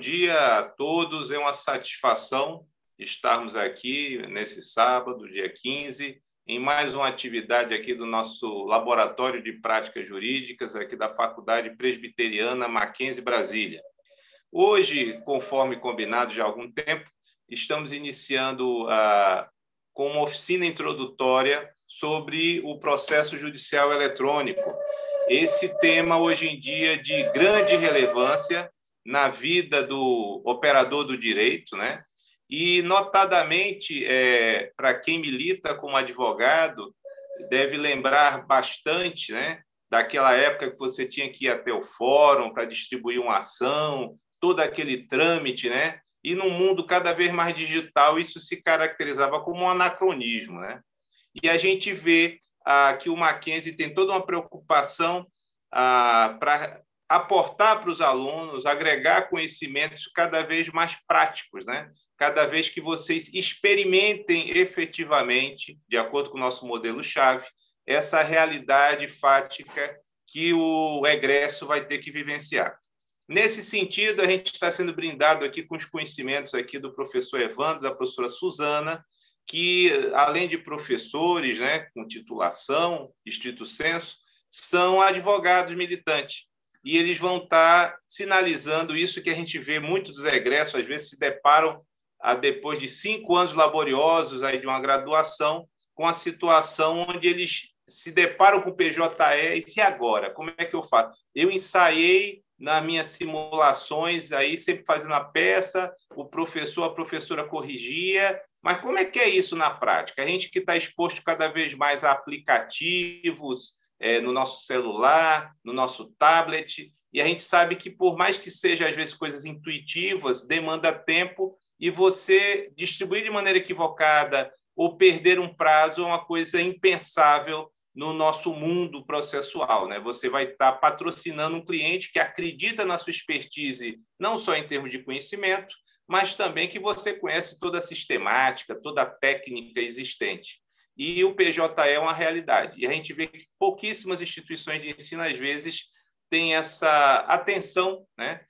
dia a todos. É uma satisfação estarmos aqui nesse sábado, dia 15, em mais uma atividade aqui do nosso Laboratório de Práticas Jurídicas, aqui da Faculdade Presbiteriana Mackenzie Brasília. Hoje, conforme combinado já há algum tempo, estamos iniciando a, com uma oficina introdutória sobre o processo judicial eletrônico. Esse tema, hoje em dia, de grande relevância na vida do operador do direito, né? E, notadamente, é, para quem milita como advogado, deve lembrar bastante né, daquela época que você tinha que ir até o fórum para distribuir uma ação, todo aquele trâmite, né? E num mundo cada vez mais digital, isso se caracterizava como um anacronismo, né? E a gente vê ah, que o Mackenzie tem toda uma preocupação ah, para aportar para os alunos, agregar conhecimentos cada vez mais práticos, né? cada vez que vocês experimentem efetivamente, de acordo com o nosso modelo-chave, essa realidade fática que o egresso vai ter que vivenciar. Nesse sentido, a gente está sendo brindado aqui com os conhecimentos aqui do professor Evandro, da professora Suzana, que, além de professores né, com titulação, estrito senso, são advogados militantes e eles vão estar sinalizando isso que a gente vê muitos dos egressos, às vezes, se deparam, a, depois de cinco anos laboriosos aí de uma graduação, com a situação onde eles se deparam com o PJE e se agora? Como é que eu faço? Eu ensaiei nas minhas simulações, aí sempre fazendo a peça, o professor, a professora corrigia, mas como é que é isso na prática? A gente que está exposto cada vez mais a aplicativos, é, no nosso celular, no nosso tablet, e a gente sabe que, por mais que seja, às vezes, coisas intuitivas, demanda tempo, e você distribuir de maneira equivocada ou perder um prazo é uma coisa impensável no nosso mundo processual. Né? Você vai estar patrocinando um cliente que acredita na sua expertise, não só em termos de conhecimento, mas também que você conhece toda a sistemática, toda a técnica existente e o PJE é uma realidade. E a gente vê que pouquíssimas instituições de ensino, às vezes, têm essa atenção né,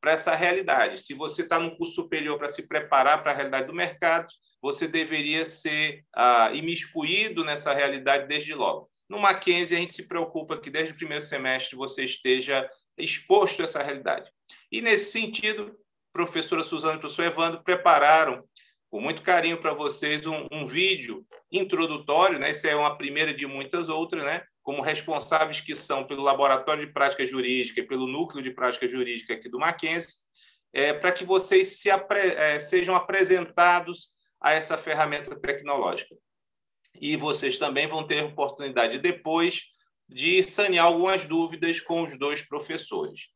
para essa realidade. Se você está no curso superior para se preparar para a realidade do mercado, você deveria ser ah, imiscuído nessa realidade desde logo. No Mackenzie, a gente se preocupa que desde o primeiro semestre você esteja exposto a essa realidade. E, nesse sentido, professora Suzana e professor Evandro prepararam com muito carinho para vocês um, um, vídeo introdutório, né? Essa é uma primeira de muitas outras, né? Como responsáveis que são pelo Laboratório de Prática Jurídica e pelo Núcleo de Prática Jurídica aqui do Mackenzie, é, para que vocês se apre é, sejam apresentados a essa ferramenta tecnológica. E vocês também vão ter oportunidade depois de sanear algumas dúvidas com os dois professores.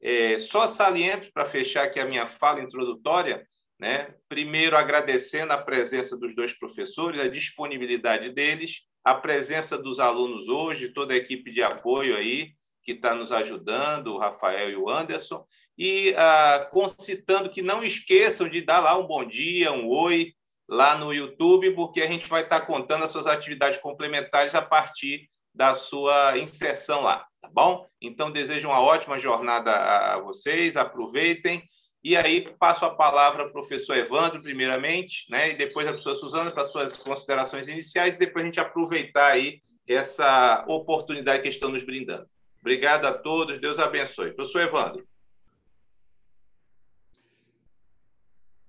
É, só saliento, para fechar aqui a minha fala introdutória, né? Primeiro, agradecendo a presença dos dois professores, a disponibilidade deles, a presença dos alunos hoje, toda a equipe de apoio aí que está nos ajudando, o Rafael e o Anderson, e ah, concitando que não esqueçam de dar lá um bom dia, um oi lá no YouTube, porque a gente vai estar tá contando as suas atividades complementares a partir da sua inserção lá, tá bom? Então, desejo uma ótima jornada a vocês, aproveitem e aí passo a palavra ao professor Evandro, primeiramente, né? e depois a professora Suzana para suas considerações iniciais, e depois a gente aproveitar aí essa oportunidade que estão nos brindando. Obrigado a todos, Deus abençoe. Professor Evandro.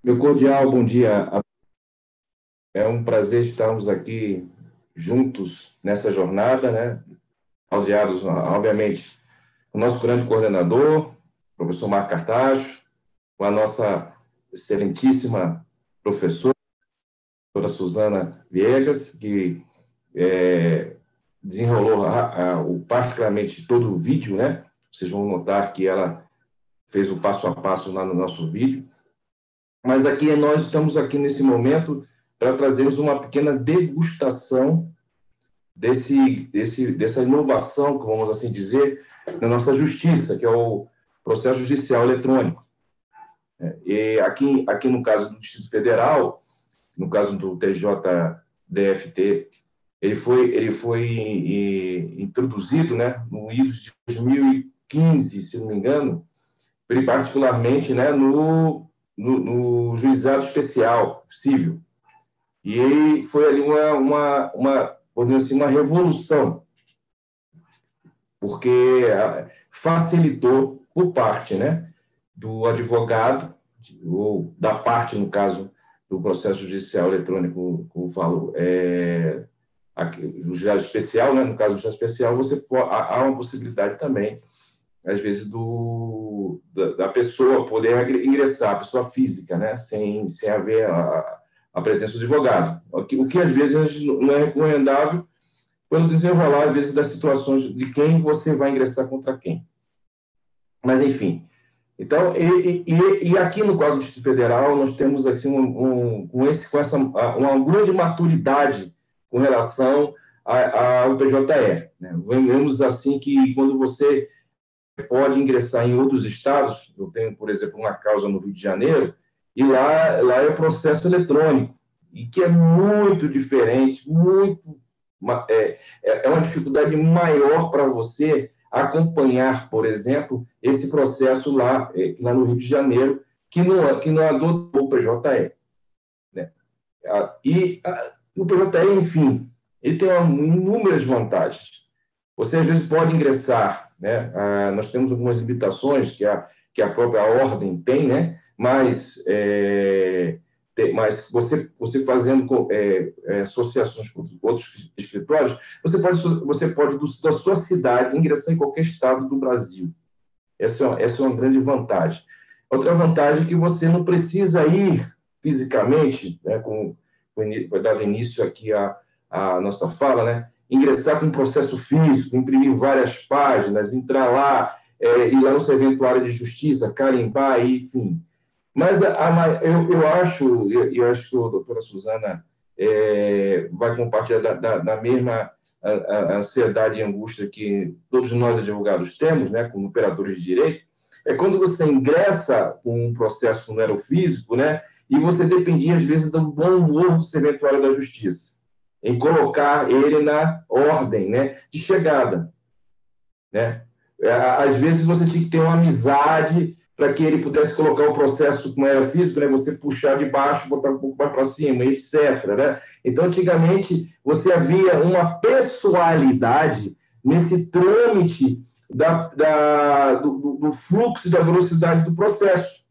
Meu cordial bom dia. É um prazer estarmos aqui juntos nessa jornada, né? Audiados, obviamente, o nosso grande coordenador, professor Marco Cartacho, com a nossa excelentíssima professora, professora Suzana Viegas, que é, desenrolou a, a, o, particularmente todo o vídeo, né? Vocês vão notar que ela fez o passo a passo lá no nosso vídeo. Mas aqui nós estamos aqui nesse momento para trazermos uma pequena degustação desse, desse, dessa inovação, vamos assim dizer, na nossa justiça, que é o processo judicial eletrônico. E aqui, aqui no caso do Distrito Federal, no caso do TJDFT, ele foi, ele foi e, introduzido né, no ISO de 2015, se não me engano, particularmente né, no, no, no juizado especial civil. E foi ali uma, uma, uma, assim, uma revolução, porque ah, facilitou por parte né, do advogado, ou da parte, no caso do processo judicial eletrônico, como falo, é, no juizado especial, né, no caso do juizado especial, você há uma possibilidade também, às vezes, do, da, da, pessoa poder ingressar, a pessoa física, né, sem, sem haver a, a presença do advogado, o que, o que às vezes não é recomendável pelo desenrolar, às vezes, das situações de quem você vai ingressar contra quem. Mas, enfim. Então, e, e, e aqui no caso do Distrito Federal, nós temos assim, um, um, esse, com essa, uma grande maturidade com relação ao PJE. Né? Vemos assim que quando você pode ingressar em outros estados, eu tenho, por exemplo, uma causa no Rio de Janeiro, e lá, lá é processo eletrônico, e que é muito diferente, muito é, é, é uma dificuldade maior para você acompanhar, por exemplo, esse processo lá, é, lá no Rio de Janeiro, que não, que não adotou o PJE. Né? E a, o PJE, enfim, ele tem inúmeras vantagens. Você, às vezes, pode ingressar, né? Ah, nós temos algumas limitações que a, que a própria ordem tem, né? mas, é, mas você, você fazendo é, é, associações com outros escritórios, você pode, você pode do, da sua cidade, ingressar em qualquer estado do Brasil. Essa, é essa é uma grande vantagem. Outra vantagem é que você não precisa ir fisicamente, né, com, foi dado início aqui a, a nossa fala, né, ingressar com um processo físico, imprimir várias páginas, entrar lá, é, ir lá no serventuário de justiça, carimbar, enfim. Mas a, a, eu, eu acho, eu, eu acho que a doutora Suzana é, vai compartilhar da, da, da mesma a, ansiedade e angústia que todos nós advogados temos, né, como operadores de direito, é quando você ingressa com um processo no aerofísico, né, e você dependia, às vezes, do bom humor do serventuário da justiça, em colocar ele na ordem né, de chegada. Né? Às vezes, você tinha que ter uma amizade para que ele pudesse colocar o processo como era físico, né, você puxar de baixo, botar um pouco mais para cima, etc. Né? Então, antigamente, você havia uma pessoalidade nesse trâmite da, da do, do, fluxo da velocidade do processo.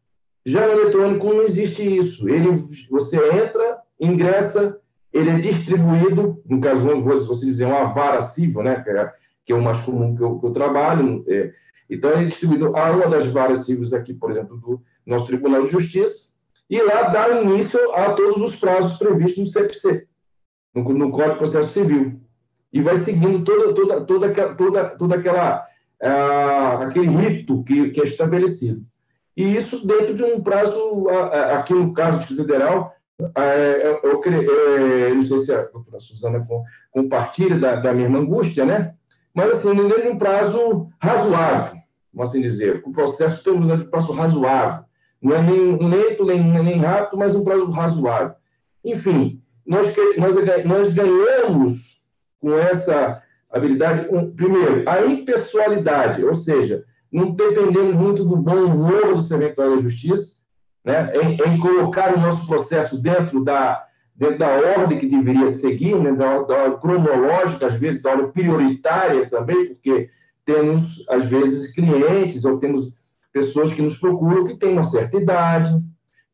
Já no eletrônico não existe isso. Ele, você entra, ingressa, ele é distribuído, no caso, vamos dizer, uma vara civil, né, que é, é o mais comum que eu, que eu trabalho, é, então, ele é distribuído a uma das várias civis aqui, por exemplo, do nosso Tribunal de Justiça, e lá dá início a todos os prazos previstos no CPC, no, no Código de Processo Civil. E vai seguindo toda, toda, toda, toda, toda aquela, uh, aquele rito que, que é estabelecido. E isso dentro de um prazo, aqui no caso do Federal, é, eu, eu, não sei se a doutora Suzana compartilha da, da mesma angústia, né? Mas, assim, dentro de um prazo razoável vamos assim dizer, o processo temos um prazo razoável. Não é nem lento, nem, nem rápido, mas um prazo razoável. Enfim, nós, nós, nós ganhamos com essa habilidade, um, primeiro, a impessoalidade, ou seja, não dependemos muito do bom humor do serventuário da justiça, né, em, em, colocar o nosso processo dentro da, dentro da ordem que deveria seguir, né, da, ordem cronológica, às vezes da ordem prioritária também, porque temos, às vezes, clientes ou temos pessoas que nos procuram que têm uma certa idade,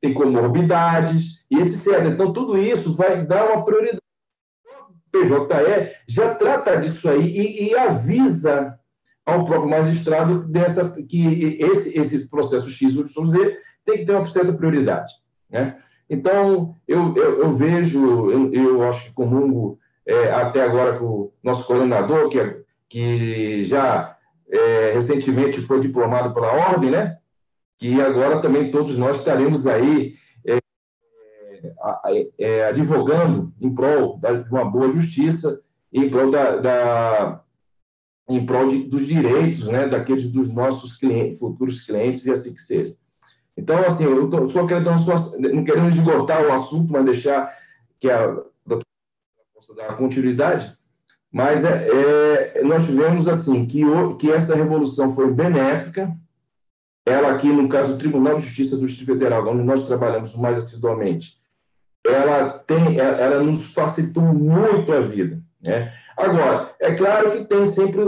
têm comorbidades e etc. Então, tudo isso vai dar uma prioridade. O PJE já trata disso aí e, e avisa ao próprio magistrado dessa, que esse, esse processo X ou Z tem que ter uma certa prioridade. Né? Então, eu, eu, eu vejo, eu, eu, acho que comungo é, até agora com o nosso coordenador, que é que já é, recentemente foi diplomado pela Ordem, né? Que agora também todos nós estaremos aí é, é, advogando em prol de uma boa justiça, em prol da, da em prol de, dos direitos, né, daqueles dos nossos clientes, futuros clientes e assim que seja. Então, assim, eu tô, só querendo não querendo esgotar o assunto, mas deixar que a doutora possa dar continuidade. Mas é, é, nós tivemos assim que, o, que essa revolução foi benéfica, ela aqui, no caso do Tribunal de Justiça do Distrito Federal, onde nós trabalhamos mais assiduamente, ela, tem, ela nos facilitou muito a vida. Né? Agora, é claro que tem sempre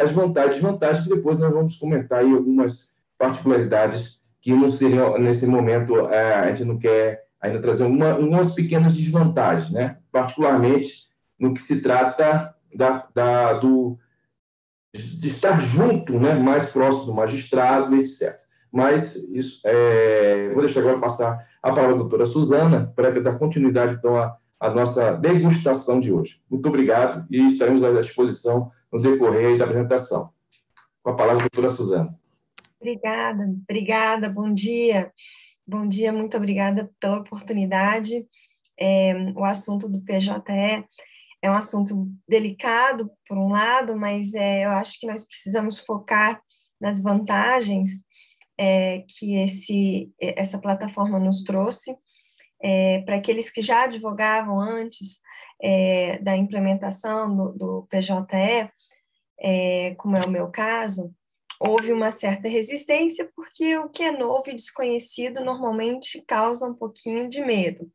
as vantagens e desvantagens, que depois nós vamos comentar aí algumas particularidades que não seriam, nesse momento, é, a gente não quer ainda trazer uma, umas pequenas desvantagens, né? particularmente no que se trata da, da, do, de estar junto, né? mais próximo do magistrado, etc. Mas isso, é, vou deixar agora passar a palavra à doutora Suzana para dar continuidade, então, à, à nossa degustação de hoje. Muito obrigado e estaremos à disposição no decorrer da apresentação. Com a palavra, doutora Suzana. Obrigada, obrigada, bom dia. Bom dia, muito obrigada pela oportunidade. É, o assunto do PJE é um assunto delicado, por um lado, mas é, eu acho que nós precisamos focar nas vantagens é, que esse, essa plataforma nos trouxe. É, para aqueles que já advogavam antes é, da implementação do, do PJE, é, como é o meu caso, houve uma certa resistência, porque o que é novo e desconhecido normalmente causa um pouquinho de medo.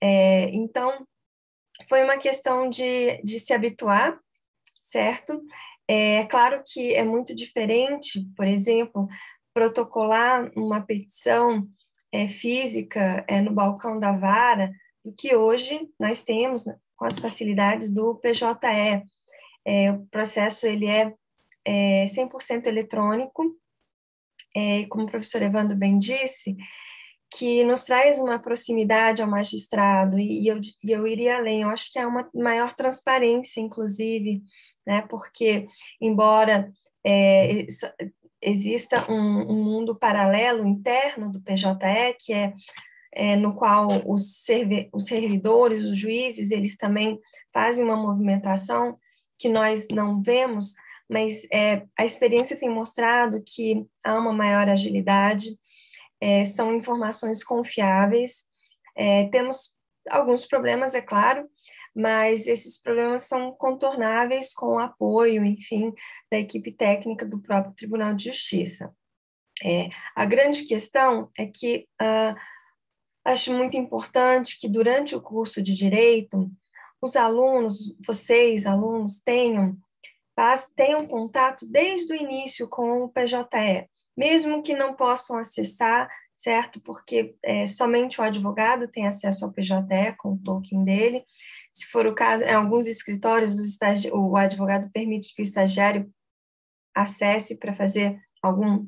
É, então, foi uma questão de, de se habituar, certo? É claro que é muito diferente, por exemplo, protocolar uma petição é, física é, no balcão da vara do que hoje nós temos né, com as facilidades do PJE. É, o processo ele é é 100% eletrônico, é, como o professor Evandro bem disse, que nos traz uma proximidade ao magistrado, e, e, eu, e eu iria além, eu acho que é uma maior transparência, inclusive, né, porque, embora é, exista um, um, mundo paralelo interno do PJE, que é, é no qual os, os servidores, os juízes, eles também fazem uma movimentação que nós não vemos, mas é, a experiência tem mostrado que há uma maior agilidade, é, são informações confiáveis, é, temos alguns problemas, é claro, mas esses problemas são contornáveis com o apoio, enfim, da equipe técnica do próprio Tribunal de Justiça. É, a grande questão é que uh, acho muito importante que durante o curso de Direito, os alunos, vocês, alunos, tenham tenham contato desde o início com o PJE, mesmo que não possam acessar, certo? Porque é, somente o advogado tem acesso ao PJE com o token dele. Se for o caso, em alguns escritórios, o, o advogado permite que o estagiário acesse para fazer algum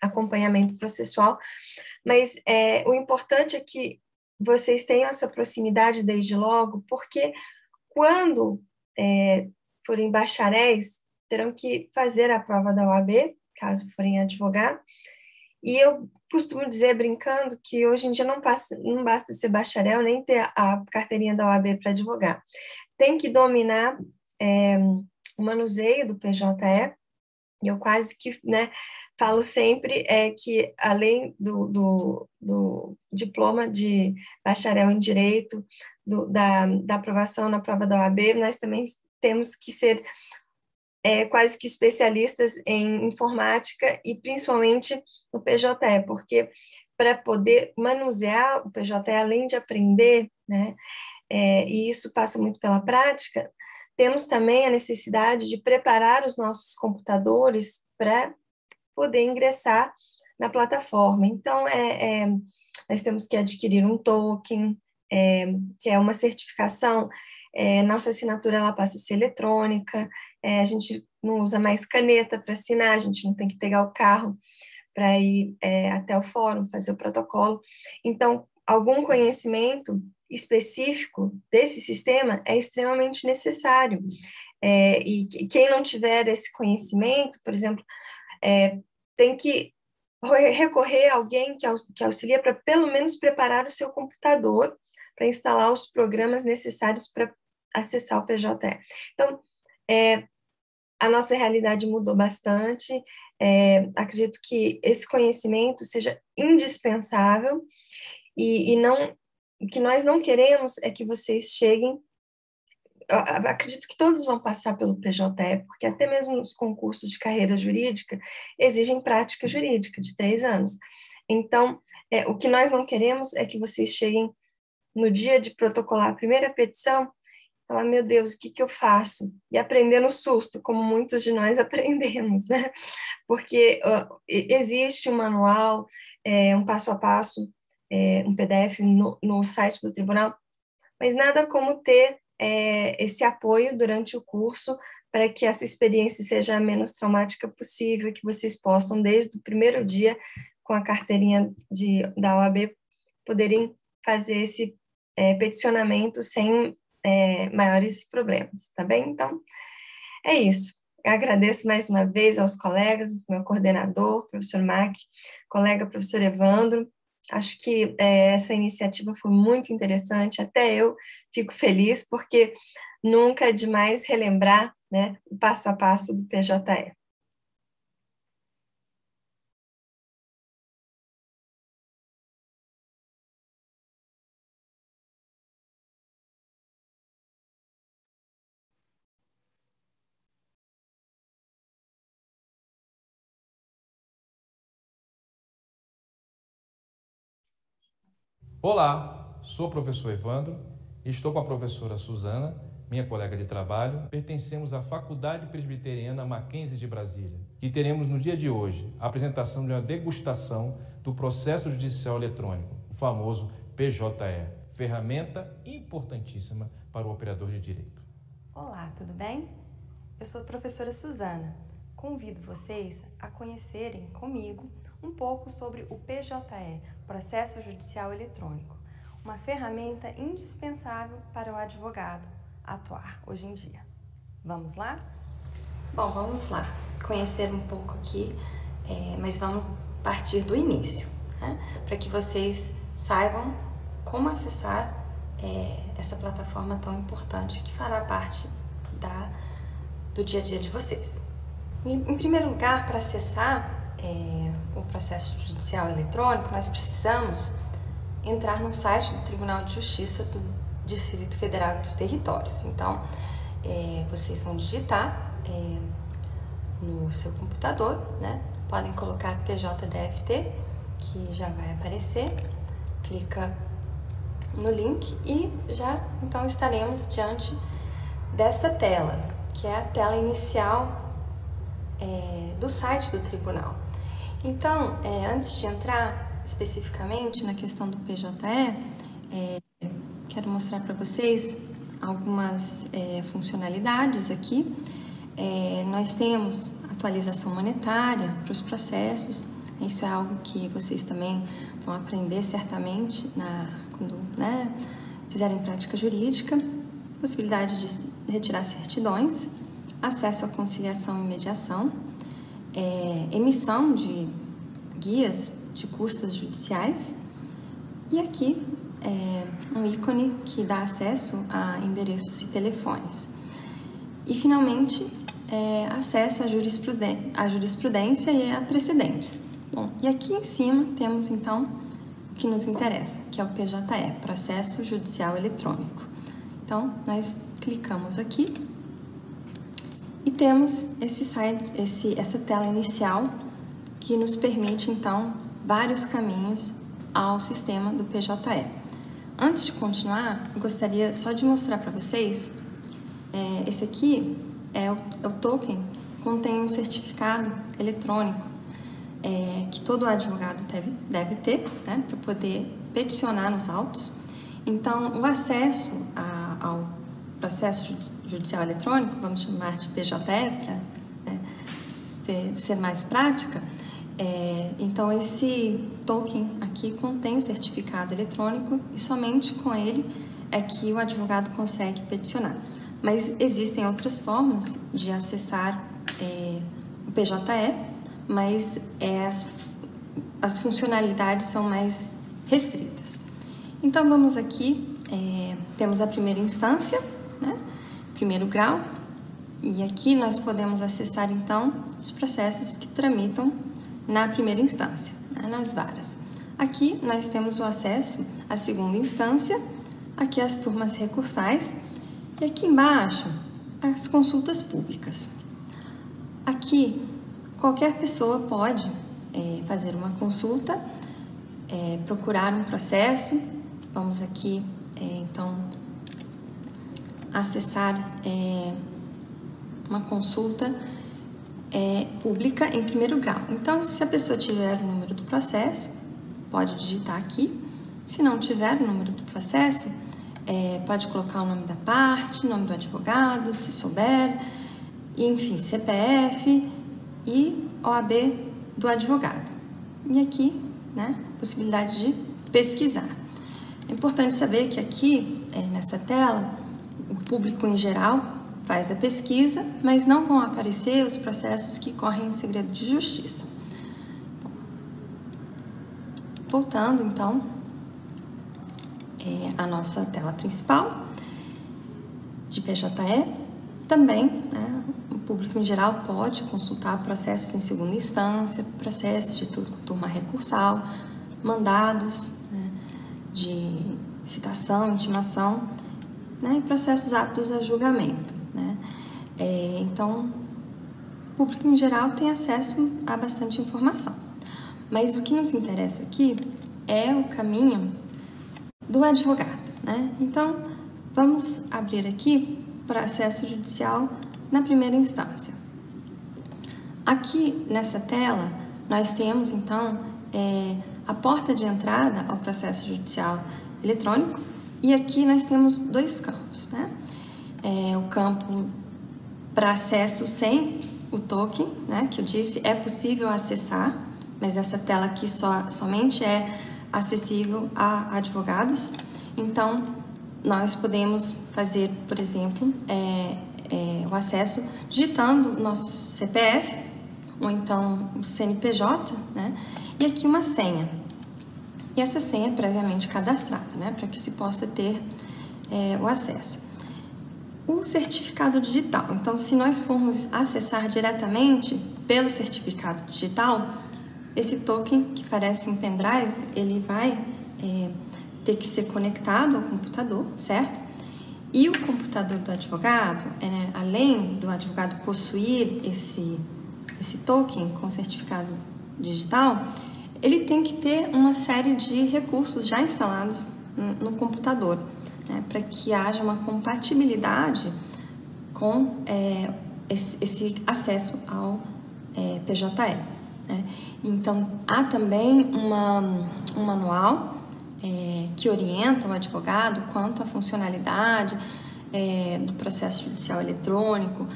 acompanhamento processual, mas é, o importante é que vocês tenham essa proximidade desde logo, porque quando é, forem bacharéis, terão que fazer a prova da OAB, caso forem advogar. E eu costumo dizer, brincando, que hoje em dia não, passa, não basta ser bacharel nem ter a carteirinha da OAB para advogar. Tem que dominar é, o manuseio do PJE, e eu quase que né, falo sempre é que, além do, do, do diploma de bacharel em Direito, do, da, da aprovação na prova da OAB, nós também temos que ser é, quase que especialistas em informática e principalmente no PJE, porque para poder manusear o PJE, além de aprender, né, é, e isso passa muito pela prática, temos também a necessidade de preparar os nossos computadores para poder ingressar na plataforma. Então, é, é, nós temos que adquirir um token, é, que é uma certificação é, nossa assinatura ela passa a ser eletrônica, é, a gente não usa mais caneta para assinar, a gente não tem que pegar o carro para ir é, até o fórum, fazer o protocolo. Então, algum conhecimento específico desse sistema é extremamente necessário. É, e quem não tiver esse conhecimento, por exemplo, é, tem que recorrer a alguém que, que auxilia para pelo menos preparar o seu computador para instalar os programas necessários para acessar o PJE. Então, é, a nossa realidade mudou bastante. É, acredito que esse conhecimento seja indispensável e, e não o que nós não queremos é que vocês cheguem acredito que todos vão passar pelo PJE, porque até mesmo os concursos de carreira jurídica exigem prática jurídica de três anos. Então, é, o que nós não queremos é que vocês cheguem no dia de protocolar a primeira petição falar, meu Deus, o que, que eu faço? E aprender no susto, como muitos de nós aprendemos, né? Porque uh, existe um manual, é, um passo a passo, é, um PDF no, no site do tribunal, mas nada como ter é, esse apoio durante o curso para que essa experiência seja a menos traumática possível, que vocês possam, desde o primeiro dia, com a carteirinha de, da OAB, poderem fazer esse é, peticionamento sem é, maiores problemas, tá bem? Então, é isso. Eu agradeço mais uma vez aos colegas, meu coordenador, professor Mac, colega professor Evandro. Acho que é, essa iniciativa foi muito interessante, até eu fico feliz, porque nunca é demais relembrar né, o passo a passo do PJE. Olá, sou o professor Evandro e estou com a professora Suzana, minha colega de trabalho. Pertencemos à Faculdade Presbiteriana Mackenzie de Brasília e teremos no dia de hoje a apresentação de uma degustação do processo judicial eletrônico, o famoso PJE, ferramenta importantíssima para o operador de direito. Olá, tudo bem? Eu sou a professora Suzana. Convido vocês a conhecerem comigo um pouco sobre o PJE, Processo Judicial Eletrônico, uma ferramenta indispensável para o advogado atuar hoje em dia. Vamos lá? Bom, vamos lá conhecer um pouco aqui, é, mas vamos partir do início, né? para que vocês saibam como acessar é, essa plataforma tão importante que fará parte da, do dia a dia de vocês. Em, em primeiro lugar, para acessar é, o processo judicial eletrônico, nós precisamos entrar no site do Tribunal de Justiça do Distrito Federal dos Territórios. Então, é, vocês vão digitar é, no seu computador, né? Podem colocar TJDFT, que já vai aparecer. Clica no link e já então estaremos diante dessa tela, que é a tela inicial é, do site do tribunal. Então, é, antes de entrar especificamente na questão do PJE, é, quero mostrar para vocês algumas é, funcionalidades aqui. É, nós temos atualização monetária para os processos, isso é algo que vocês também vão aprender certamente na, quando né, fizerem prática jurídica, possibilidade de retirar certidões, acesso à conciliação e mediação, é, emissão de guias de custas judiciais e aqui é um ícone que dá acesso a endereços e telefones. E finalmente, é, acesso à jurisprudência, à jurisprudência e a precedentes. Bom, e aqui em cima temos então o que nos interessa, que é o PJE, Processo Judicial Eletrônico. Então, nós clicamos aqui e temos esse site, esse, essa tela inicial que nos permite então vários caminhos ao sistema do PJE. Antes de continuar, gostaria só de mostrar para vocês, é, esse aqui é o, é o, token, contém um certificado eletrônico é, que todo advogado deve, deve ter né, para poder peticionar nos autos. Então, o acesso a, ao processo judicial eletrônico, vamos chamar de PJE para né, ser, ser, mais prática, é, então esse token aqui contém o certificado eletrônico e somente com ele é que o advogado consegue peticionar. Mas existem outras formas de acessar é, o PJE, mas é, as, as funcionalidades são mais restritas. Então vamos aqui, é, temos a primeira instância, né? primeiro grau, e aqui nós podemos acessar então os processos que tramitam na primeira instância, né? nas varas. Aqui nós temos o acesso à segunda instância, aqui as turmas recursais, E aqui embaixo, as consultas públicas. Aqui, qualquer pessoa pode é, fazer uma consulta, é, procurar um processo. Vamos aqui, é, então, acessar é, uma consulta é, pública em primeiro grau. Então, se a pessoa tiver o número do processo, pode digitar aqui. Se não tiver o número do processo, é, pode colocar o nome da parte, nome do advogado, se souber, enfim, CPF e OAB do advogado. E aqui, né, possibilidade de pesquisar. É importante saber que aqui, é, nessa tela, público em geral faz a pesquisa, mas não vão aparecer os processos que correm em segredo de justiça. Voltando então é, à nossa tela principal de PJE, também né, o público em geral pode consultar processos em segunda instância, processos de turma recursal, mandados né, de citação, intimação né, e processos aptos a julgamento. Né? É, então, o público em geral tem acesso a bastante informação. Mas o que nos interessa aqui é o caminho do advogado. Né? Então, vamos abrir aqui processo judicial na primeira instância. Aqui nessa tela, nós temos então é, a porta de entrada ao processo judicial eletrônico e aqui nós temos dois campos, né? É, o campo para acesso sem o token, né? Que eu disse é possível acessar, mas essa tela aqui só, somente é acessível a advogados. Então, nós podemos fazer, por exemplo, é, é, o acesso digitando nosso CPF ou então o CNPJ, né? E aqui uma senha e essa senha é previamente cadastrada, né, para que se possa ter é, o acesso. O certificado digital. Então, se nós formos acessar diretamente pelo certificado digital, esse token, que parece um pendrive, ele vai é, ter que ser conectado ao computador, certo? E o computador do advogado, é, né, além do advogado possuir esse, esse token com certificado digital, ele tem que ter uma série de recursos já instalados no, computador, né, para que haja uma compatibilidade com é, esse, esse, acesso ao é, PJE. Né? Então, há também uma, um manual é, que orienta o advogado quanto à funcionalidade é, do processo judicial eletrônico,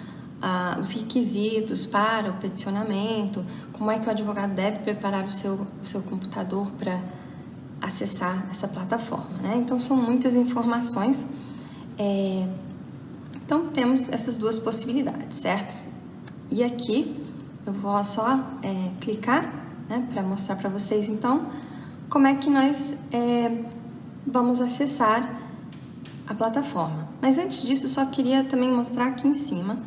ah, os requisitos para o peticionamento, como é que o advogado deve preparar o seu, seu computador para acessar essa plataforma. Né? Então, são muitas informações. É... Então, temos essas duas possibilidades, certo? E aqui eu vou só é, clicar né, para mostrar para vocês, então, como é que nós é, vamos acessar a plataforma. Mas antes disso, só queria também mostrar aqui em cima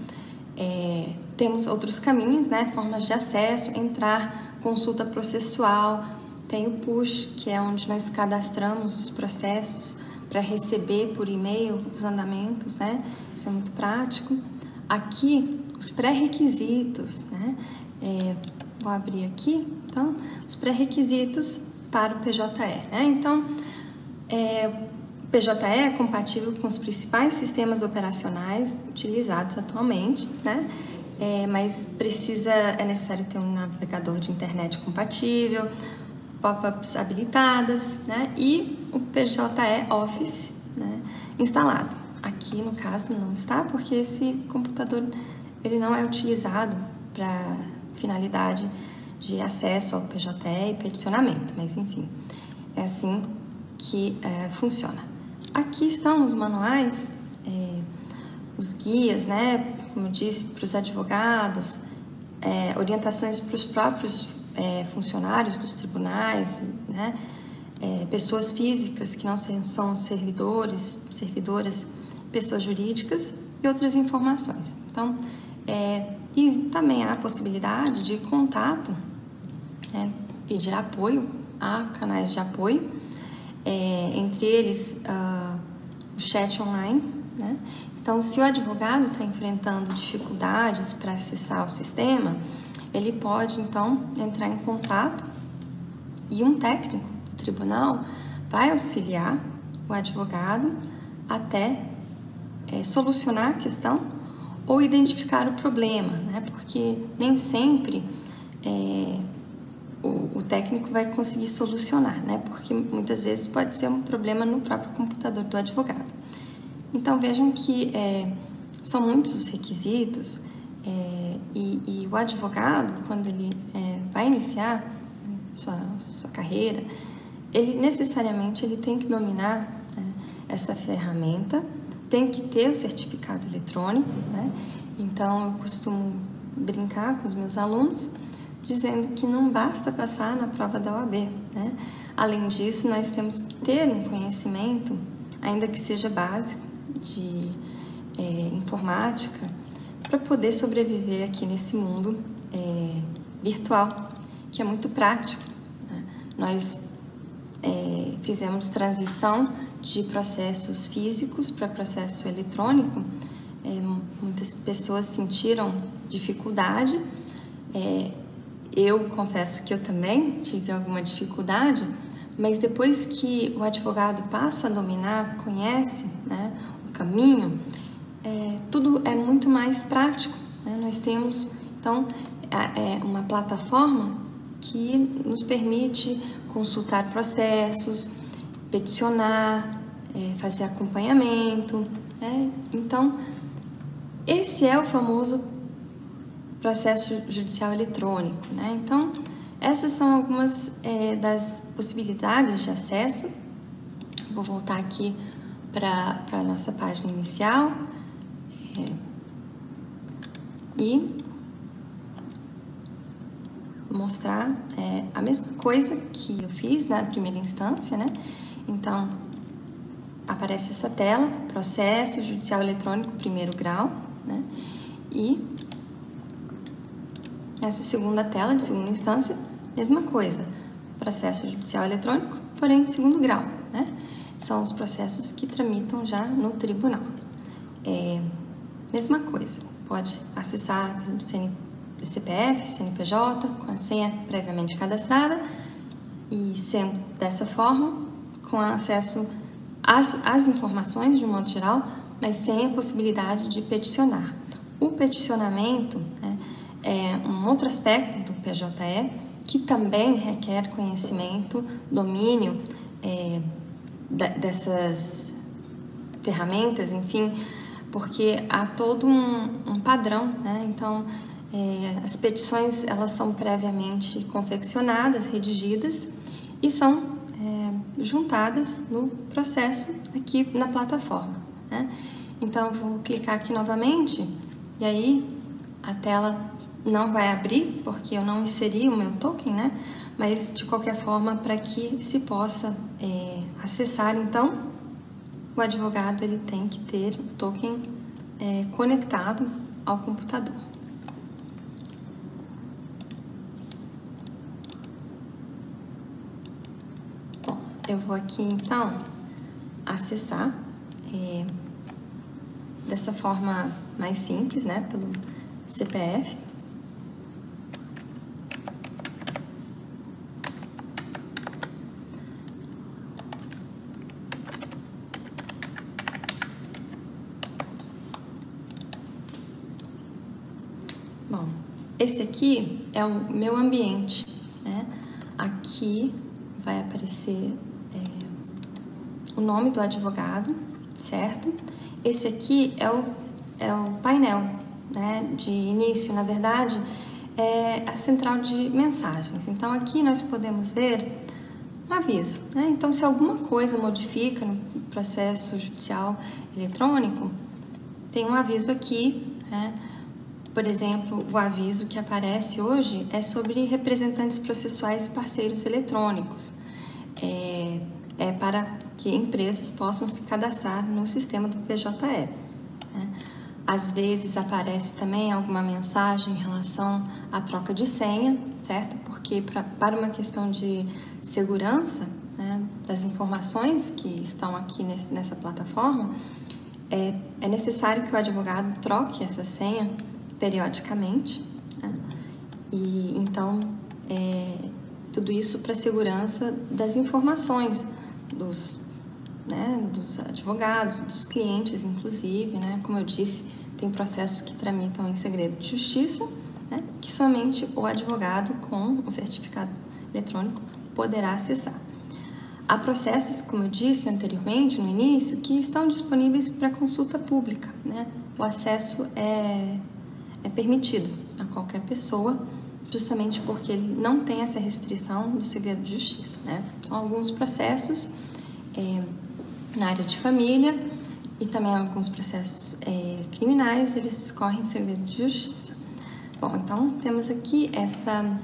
é, temos outros caminhos, né? Formas de acesso, entrar, consulta processual, tem o push, que é onde nós cadastramos os processos para receber por e-mail os andamentos, né? Isso é muito prático. Aqui, os pré-requisitos, né? É, vou abrir aqui, então, os pré-requisitos para o PJE, né? Então, é, PJE é compatível com os principais sistemas operacionais utilizados atualmente, né? É, mas precisa, é necessário ter um navegador de internet compatível, pop-ups habilitadas, né? E o PJE Office né? instalado. Aqui, no caso, não está, porque esse computador ele não é utilizado para finalidade de acesso ao PJE e peticionamento, mas enfim, é assim que é, funciona. Aqui estão os manuais, é, os guias, né, como eu disse, para os advogados, é, orientações para os próprios é, funcionários dos tribunais, né, é, pessoas físicas que não são servidores, servidoras, pessoas jurídicas e outras informações. Então, é, e também há a possibilidade de contato, né, pedir apoio, há canais de apoio é, entre eles uh, o chat online, né? Então, se o advogado está enfrentando dificuldades para acessar o sistema, ele pode então entrar em contato e um técnico do tribunal vai auxiliar o advogado até é, solucionar a questão ou identificar o problema, né? Porque nem sempre é, o, o, técnico vai conseguir solucionar, né? Porque muitas vezes pode ser um problema no próprio computador do advogado. Então vejam que é, são muitos os requisitos é, e, e, o advogado, quando ele é, vai iniciar sua, sua carreira, ele necessariamente ele tem que dominar né, essa ferramenta, tem que ter o certificado eletrônico, né? Então eu costumo brincar com os meus alunos dizendo que não basta passar na prova da OAB, né? Além disso, nós temos que ter um conhecimento, ainda que seja básico, de é, informática, para poder sobreviver aqui nesse mundo é, virtual, que é muito prático. Né? Nós é, fizemos transição de processos físicos para processo eletrônico. É, muitas pessoas sentiram dificuldade. É, eu confesso que eu também tive alguma dificuldade, mas depois que o advogado passa a dominar, conhece né, o caminho, é, tudo é muito mais prático. Né? Nós temos, então, é uma plataforma que nos permite consultar processos, peticionar, é, fazer acompanhamento. Né? Então, esse é o famoso processo judicial eletrônico. Né? Então, essas são algumas é, das possibilidades de acesso. Vou voltar aqui para a nossa página inicial. É, e mostrar é, a mesma coisa que eu fiz na primeira instância, né? Então, aparece essa tela, processo judicial eletrônico primeiro grau, né? E nessa segunda tela de segunda instância, mesma coisa, processo judicial eletrônico, porém segundo grau, né? São os processos que tramitam já no tribunal. É, mesma coisa, pode acessar pelo CPF, CNPJ, com a senha previamente cadastrada e sendo dessa forma, com acesso às, às informações de um modo geral, mas sem a possibilidade de peticionar. O peticionamento né, é um outro aspecto do PJE que também requer conhecimento, domínio é, dessas ferramentas, enfim, porque há todo um, um padrão, né? Então, é, as petições elas são previamente confeccionadas, redigidas e são é, juntadas no processo aqui na plataforma. Né? Então, vou clicar aqui novamente e aí a tela não vai abrir porque eu não inseri o meu token, né? Mas de qualquer forma, para que se possa é, acessar, então, o advogado ele tem que ter o token é, conectado ao computador. eu vou aqui então acessar é, dessa forma mais simples, né, pelo CPF. Bom, esse aqui é o meu ambiente, né? Aqui vai aparecer o nome do advogado, certo? Esse aqui é o, é o painel né, de início, na verdade, é a central de mensagens. Então, aqui nós podemos ver aviso. Né? Então, se alguma coisa modifica no processo judicial eletrônico, tem um aviso aqui. Né? Por exemplo, o aviso que aparece hoje é sobre representantes processuais parceiros eletrônicos. É, é para que empresas possam se cadastrar no sistema do PJE. Né? Às vezes aparece também alguma mensagem em relação à troca de senha, certo? Porque pra, para uma questão de segurança né, das informações que estão aqui nesse, nessa plataforma, é, é necessário que o advogado troque essa senha periodicamente. Né? E então, é, tudo isso para segurança das informações dos, né, dos advogados, dos clientes, inclusive. Né? Como eu disse, tem processos que tramitam em segredo de justiça, né, que somente o advogado com o certificado eletrônico poderá acessar. Há processos, como eu disse anteriormente, no início, que estão disponíveis para consulta pública. Né? O acesso é, é permitido a qualquer pessoa, justamente porque ele não tem essa restrição do segredo de justiça. Né? Então, alguns processos é, na área de família e também alguns processos é, criminais, eles correm segredo de justiça. Bom, então temos aqui essa,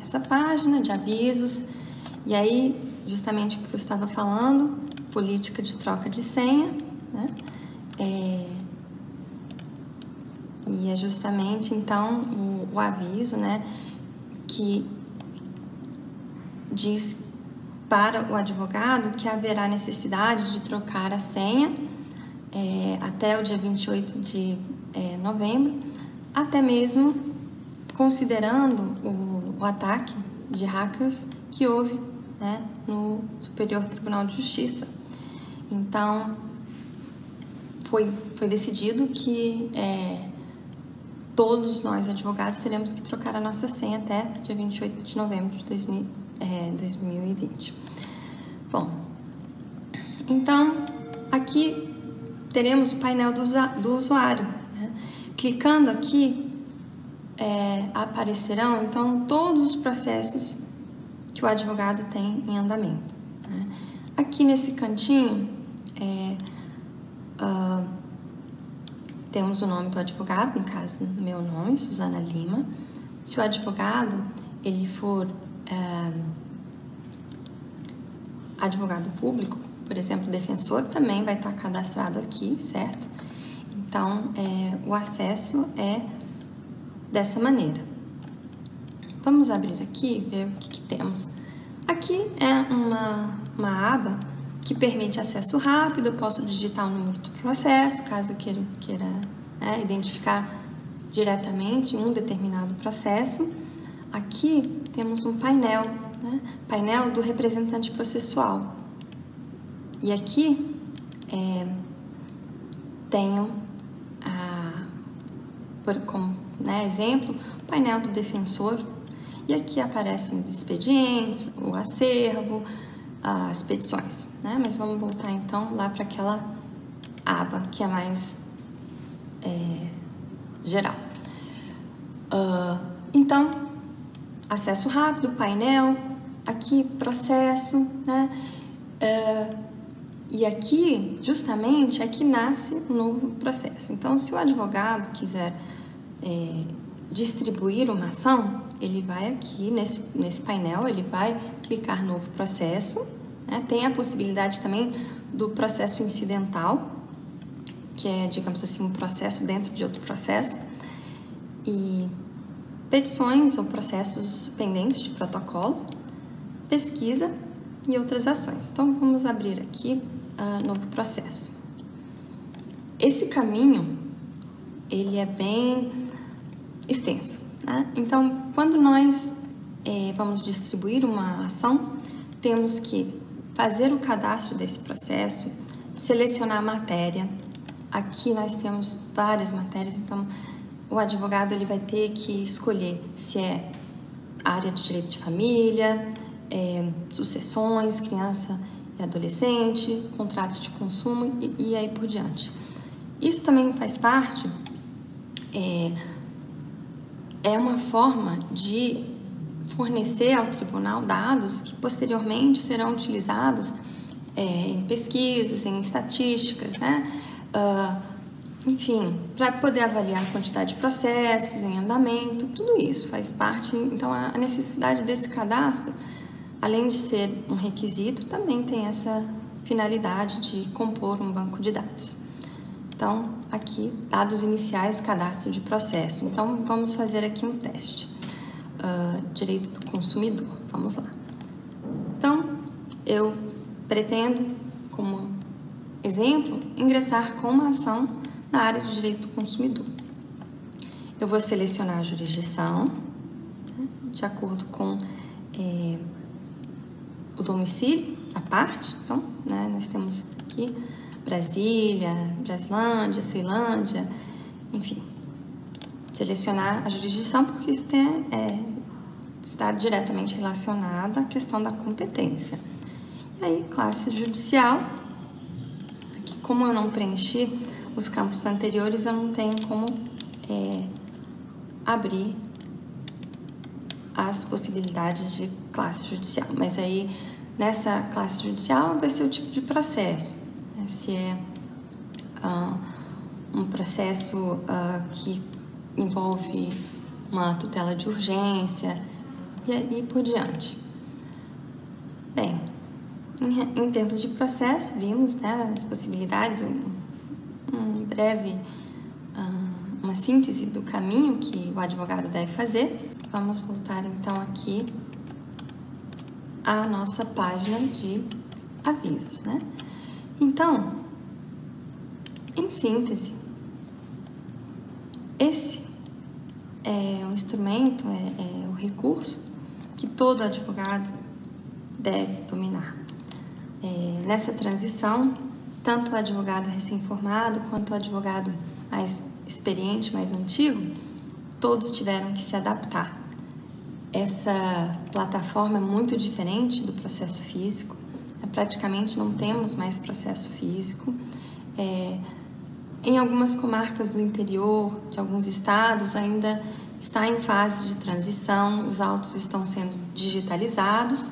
essa página de avisos e aí, justamente o que eu estava falando, política de troca de senha, né? É, e é justamente então o, o, aviso, né, que diz para o advogado que haverá necessidade de trocar a senha é, até o dia 28 de é, novembro, até mesmo considerando o, o ataque de hackers que houve né, no Superior Tribunal de Justiça. Então, foi, foi decidido que é, todos nós, advogados, teremos que trocar a nossa senha até dia 28 de novembro de 2000, é, 2020. Bom, então, aqui teremos o painel do, do usuário. Né? Clicando aqui, é, aparecerão, então, todos os processos que o advogado tem em andamento. Né? Aqui nesse cantinho, é, uh, temos o nome do advogado, no caso, meu nome, Suzana Lima. Se o advogado ele for é, advogado público, por exemplo, defensor, também vai estar cadastrado aqui, certo? Então, é, o acesso é dessa maneira. Vamos abrir aqui ver o que, que, temos. Aqui é uma, uma aba que permite acesso rápido, eu posso digitar o número do processo, caso queira, queira né, identificar diretamente um determinado processo. Aqui temos um painel, né, painel do representante processual. E aqui é, tenho, a, por, como né, exemplo, o painel do defensor, e aqui aparecem os expedientes, o acervo, as petições, né? Mas vamos voltar então lá para aquela aba que é mais é, geral. Uh, então, acesso rápido, painel, aqui processo, né? Uh, e aqui, justamente, aqui nasce um novo processo. Então, se o advogado quiser é, distribuir uma ação, ele vai aqui nesse, nesse painel, ele vai clicar novo processo. Né? Tem a possibilidade também do processo incidental, que é, digamos assim, um processo dentro de outro processo. E petições ou processos pendentes de protocolo, pesquisa e outras ações. Então, vamos abrir aqui uh, novo processo. Esse caminho, ele é bem extenso. Né? Então, quando nós é, vamos distribuir uma ação, temos que fazer o cadastro desse processo, selecionar a matéria. Aqui nós temos várias matérias, então o advogado ele vai ter que escolher se é área de direito de família, é, sucessões, criança e adolescente, contratos de consumo e, e aí por diante. Isso também faz parte é, é uma forma de fornecer ao tribunal dados que posteriormente serão utilizados é, em pesquisas, em estatísticas, né? Uh, enfim, para poder avaliar a quantidade de processos em andamento, tudo isso faz parte. Então, a necessidade desse cadastro, além de ser um requisito, também tem essa finalidade de compor um banco de dados. Então, aqui, dados iniciais, cadastro de processo. Então, vamos fazer aqui um teste. Uh, direito do consumidor. Vamos lá. Então, eu pretendo, como exemplo, ingressar com uma ação na área de direito do consumidor. Eu vou selecionar a jurisdição, né, de acordo com é, o domicílio, a parte. Então, né, nós temos aqui Brasília, Braslândia, Ceilândia, enfim. Selecionar a jurisdição, porque isso tem, é, está diretamente relacionada à questão da competência. E aí, classe judicial, aqui como eu não preenchi os campos anteriores, eu não tenho como é, abrir as possibilidades de classe judicial. Mas aí, nessa classe judicial, vai ser o tipo de processo. Né? Se é uh, um processo uh, que envolve uma tutela de urgência, e aí por diante. Bem, em, em termos de processo, vimos né, as possibilidades, um, um breve, uh, uma síntese do caminho que o advogado deve fazer. Vamos voltar então aqui à nossa página de avisos, né? Então, em síntese, esse é o instrumento, é, é o recurso que todo advogado deve dominar. É, nessa transição, tanto o advogado recém-formado quanto o advogado mais experiente, mais antigo, todos tiveram que se adaptar. Essa plataforma é muito diferente do processo físico, praticamente não temos mais processo físico. É, em algumas comarcas do interior de alguns estados ainda está em fase de transição, os autos estão sendo digitalizados,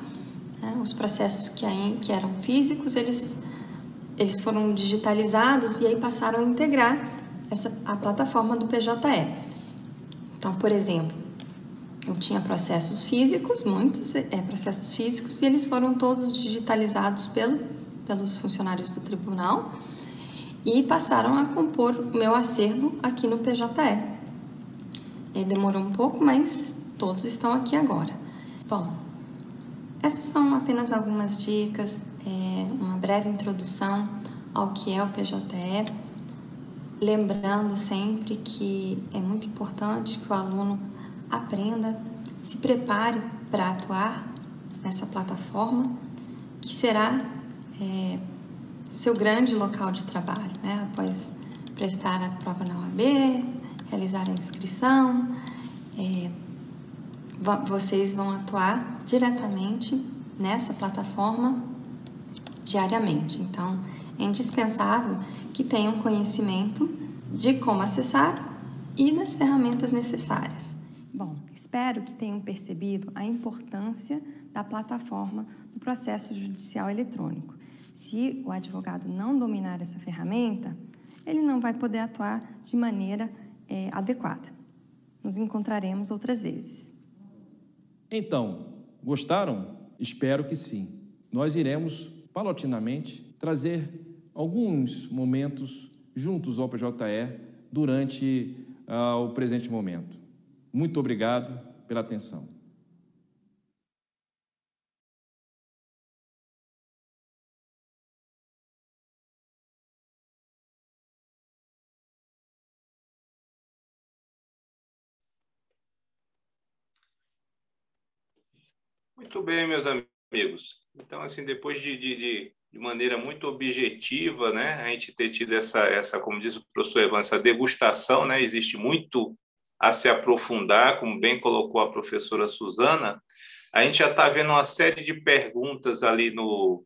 né? os processos que, que eram físicos, eles, eles foram digitalizados e aí passaram a integrar essa, a plataforma do PJE. Então, por exemplo, eu tinha processos físicos, muitos é, processos físicos, e eles foram todos digitalizados pelo, pelos funcionários do tribunal e passaram a compor o meu acervo aqui no PJE. Demorou um pouco, mas todos estão aqui agora. Bom, essas são apenas algumas dicas, é, uma breve introdução ao que é o PJE. Lembrando sempre que é muito importante que o aluno aprenda, se prepare para atuar nessa plataforma, que será é, seu grande local de trabalho, né? após prestar a prova na OAB, realizar a inscrição, é, vocês vão atuar diretamente nessa plataforma diariamente. Então, é indispensável que tenham conhecimento de como acessar e das ferramentas necessárias. Bom, espero que tenham percebido a importância da plataforma do processo judicial eletrônico. Se o advogado não dominar essa ferramenta, ele não vai poder atuar de maneira é, adequada. Nos encontraremos outras vezes. Então, gostaram? Espero que sim. Nós iremos, paulatinamente, trazer alguns momentos juntos ao PJE durante uh, o presente momento. Muito obrigado pela atenção. Muito bem, meus amigos. Então, assim, depois de, de, de maneira muito objetiva, né, a gente ter tido essa, essa como diz o professor Evan, essa degustação, né, existe muito a se aprofundar, como bem colocou a professora Suzana, a gente já está vendo uma série de perguntas ali no,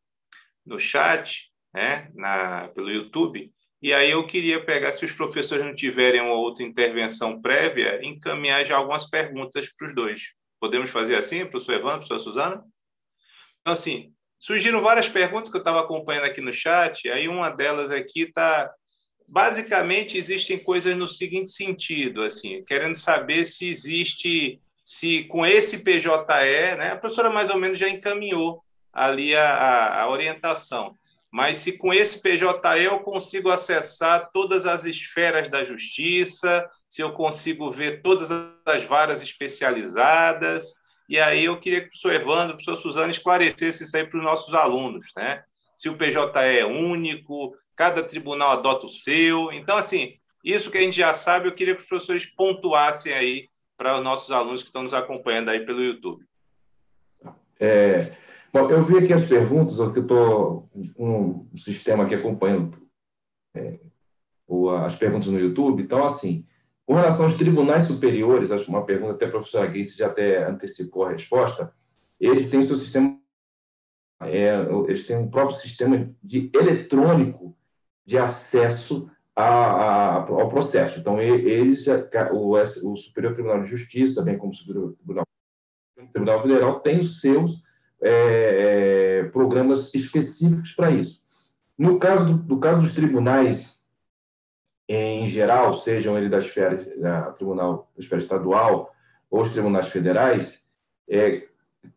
no chat, né, na, pelo YouTube, e aí eu queria pegar, se os professores não tiverem uma outra intervenção prévia, encaminhar já algumas perguntas para os dois. Podemos fazer assim, professor Evandro, professora Suzana? Então, assim, surgiram várias perguntas que eu estava acompanhando aqui no chat, aí uma delas aqui está... Basicamente, existem coisas no seguinte sentido, assim, querendo saber se existe, se com esse PJE, né, a professora mais ou menos já encaminhou ali a, a, orientação, mas se com esse PJE eu consigo acessar todas as esferas da justiça, se eu consigo ver todas as varas especializadas. E aí eu queria que o professor Evandro, o professor Suzana esclarecesse isso aí para os nossos alunos, né? Se o PJE é único, cada tribunal adota o seu. Então, assim, isso que a gente já sabe, eu queria que os professores pontuassem aí para os nossos alunos que estão nos acompanhando aí pelo YouTube. É, bom, eu vi aqui as perguntas, eu estou com um sistema aqui acompanhando é, as perguntas no YouTube. Então, assim, com relação aos tribunais superiores, acho uma pergunta até a professora Grace já até antecipou a resposta, eles têm seu sistema, é, eles têm um próprio sistema de eletrônico de acesso a, a, ao processo. Então, eles, o, o Superior Tribunal de Justiça, bem como o Superior Tribunal, o Tribunal Federal, tem os seus é, é, programas específicos para isso. No caso, do, caso dos tribunais em geral, sejam eles da esfera, da Tribunal da esfera estadual ou os tribunais federais, é,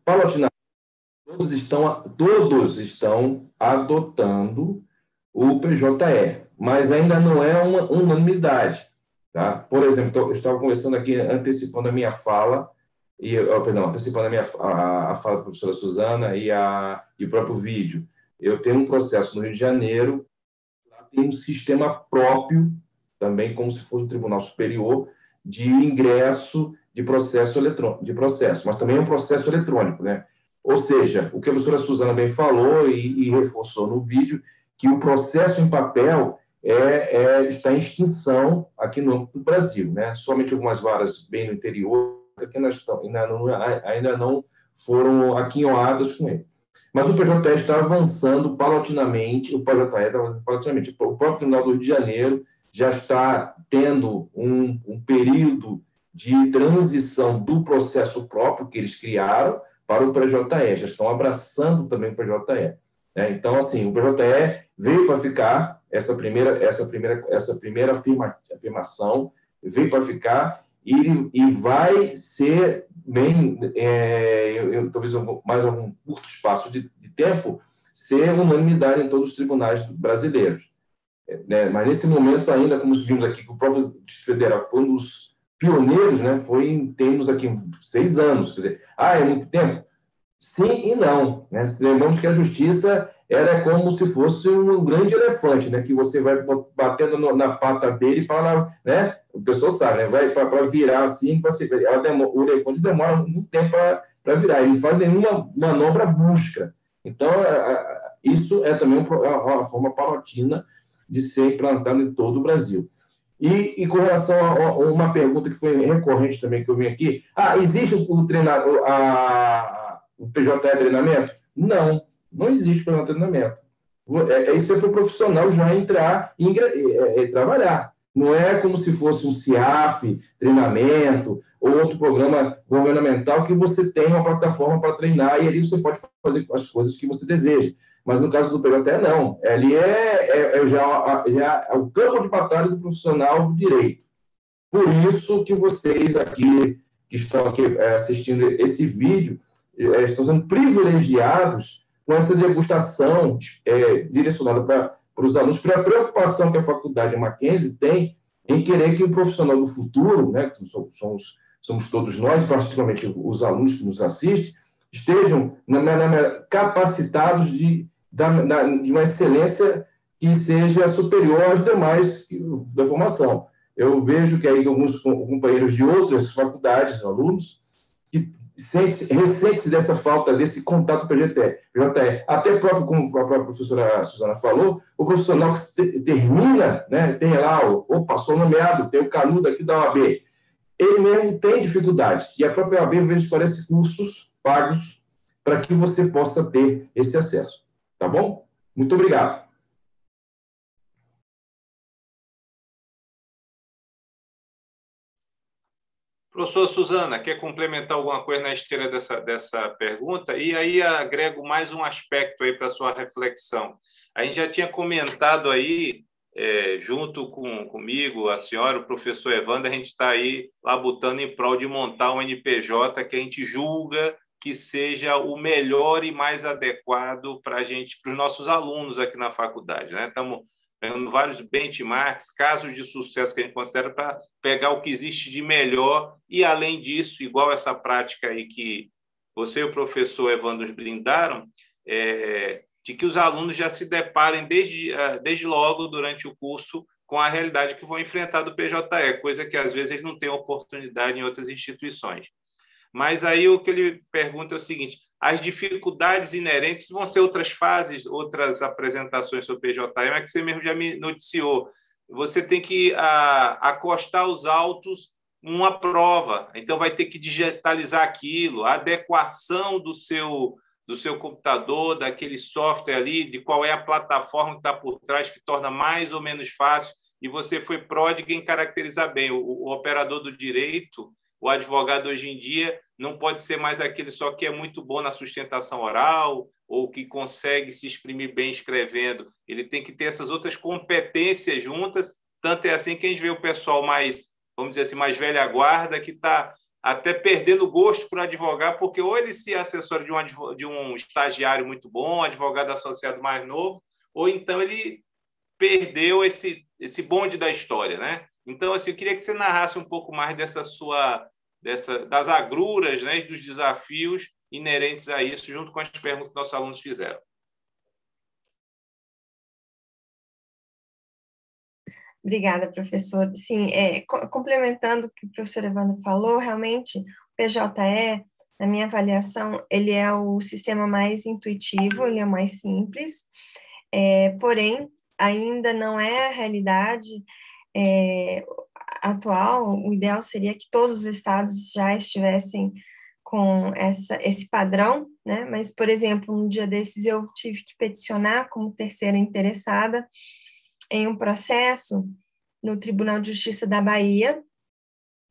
paulatinamente, todos estão, todos estão adotando o PJE, mas ainda não é uma unanimidade. Tá? Por exemplo, eu estava conversando aqui, antecipando a minha fala, e, oh, perdão, antecipando a, minha, a, a fala da professora Suzana e, a, e o próprio vídeo. Eu tenho um processo no Rio de Janeiro tem um sistema próprio, também como se fosse um tribunal superior, de ingresso de processo eletrônico, de processo, mas também é um processo eletrônico, né? Ou seja, o que a professora Suzana bem falou e, e reforçou no vídeo, que o processo em papel é, é, está em extinção aqui no do Brasil, né? Somente algumas varas bem no interior que ainda, não, ainda não foram aquinhoadas com ele. Mas o PJE está avançando paulatinamente, o PJE está avançando paulatinamente. O próprio Tribunal do Rio de Janeiro já está tendo um, um período de transição do processo próprio que eles criaram para o PJE, já estão abraçando também o PJE. Né? Então, assim, o PJE veio para ficar, essa primeira, essa primeira, essa primeira afirma, afirmação veio para ficar e, e vai ser bem, é, eu, eu, talvez mais algum curto espaço de, de, tempo, ser unanimidade em todos os tribunais brasileiros. Né? Mas nesse momento ainda, como vimos aqui, que o próprio Distrito Federal foi um dos pioneiros, né? foi em termos aqui seis anos, quer dizer, ah, é muito tempo? Sim e não. Né? Lembramos que a justiça era como se fosse um grande elefante, né? Que você vai batendo no, na pata dele para, né? O pessoal sabe, né? Vai para virar assim, ela demora, o elefante demora muito tempo para virar. Ele faz nenhuma manobra brusca. Então, isso é também uma forma palatina de ser implantado em todo o Brasil. E, e, com relação a, uma pergunta que foi recorrente também que eu vim aqui, ah, existe o treinador, a, o PJE treinamento? Não, não existe plano de treinamento. É, é, isso é para o profissional já entrar e, é, é, trabalhar. Não é como se fosse um CIAF, treinamento, ou outro programa governamental que você tem uma plataforma para treinar e ali você pode fazer as coisas que você deseja. Mas no caso do PJE, não. Ali é, é, é já, já é o campo de batalha do profissional do direito. Por isso que vocês aqui, que estão aqui é, assistindo esse vídeo, é, estão sendo privilegiados com essa degustação é, direcionada para os alunos, para a preocupação que a faculdade Mackenzie tem em querer que o profissional do futuro, né, que somos, somos todos nós, particularmente os alunos que nos assistem, estejam na, na, na, capacitados de, da, de uma excelência que seja superior aos demais da formação. Eu vejo que aí alguns companheiros de outras faculdades, alunos, que ressente-se dessa falta desse contato com a GTE. Até próprio, como a própria professora Suzana falou, o profissional que termina, né, tem lá, o, opa, sou nomeado, tem o canudo aqui da OAB, ele mesmo tem dificuldades, e a própria OAB, oferece cursos pagos para que você possa ter esse acesso. Tá bom? Muito obrigado. Professor Suzana, quer complementar alguma coisa na esteira dessa, dessa pergunta? E aí agrego mais um aspecto aí para a sua reflexão. A gente já tinha comentado aí, é, junto com, comigo, a senhora, o professor Evandro, a gente está aí labutando em prol de montar um NPJ que a gente julga que seja o melhor e mais adequado para a gente, para os nossos alunos aqui na faculdade. Né? Estamos vários benchmarks, casos de sucesso que a gente considera para pegar o que existe de melhor e, além disso, igual essa prática aí que você e o professor Evandro brindaram, é, de que os alunos já se deparem desde, eh, desde logo durante o curso com a realidade que vão enfrentar do PJE, coisa que às vezes eles não têm oportunidade em outras instituições. Mas aí o que ele pergunta é o seguinte: as dificuldades inerentes vão ser outras fases, outras apresentações sobre PJE, mas que você mesmo já me noticiou. Você tem que a, acostar os autos uma prova, então vai ter que digitalizar aquilo, a adequação do seu do seu computador, daquele software ali, de qual é a plataforma que está por trás, que torna mais ou menos fácil, e você foi pródigo em caracterizar bem. O, o operador do direito, o advogado hoje em dia, não pode ser mais aquele só que é muito bom na sustentação oral, ou que consegue se exprimir bem escrevendo. Ele tem que ter essas outras competências juntas. Tanto é assim que a gente vê o pessoal mais, vamos dizer assim, mais velha guarda, que está até perdendo gosto por advogar, porque ou ele se assessora de um, de um estagiário muito bom, advogado associado mais novo, ou então ele perdeu esse, esse bonde da história, né? Então, assim, eu queria que você narrasse um pouco mais dessa sua, dessa, das agruras, né, dos desafios inerentes a isso, junto com as perguntas que nossos alunos fizeram. Obrigada, professor. Sim, é, complementando o que o professor Evandro falou, realmente o PJE, na minha avaliação, ele é o sistema mais intuitivo, ele é mais simples, é, porém, ainda não é a realidade é, atual. O ideal seria que todos os estados já estivessem com essa, esse padrão, né? Mas, por exemplo, um dia desses eu tive que peticionar como terceira interessada em um processo no Tribunal de Justiça da Bahia,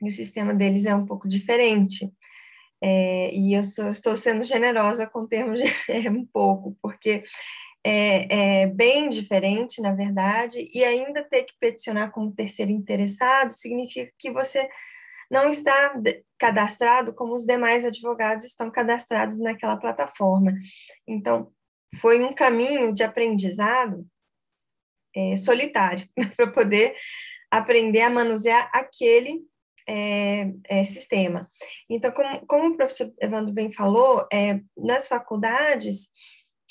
e o sistema deles é um pouco diferente. É, e eu sou, estou sendo generosa com o termo é, um pouco, porque é, é, bem diferente, na verdade, e ainda ter que peticionar como terceiro interessado significa que você não está cadastrado como os demais advogados estão cadastrados naquela plataforma. Então, foi um caminho de aprendizado é, solitário para poder aprender a manusear aquele é, é, sistema. Então, como, como, o professor Evandro bem falou, é, nas faculdades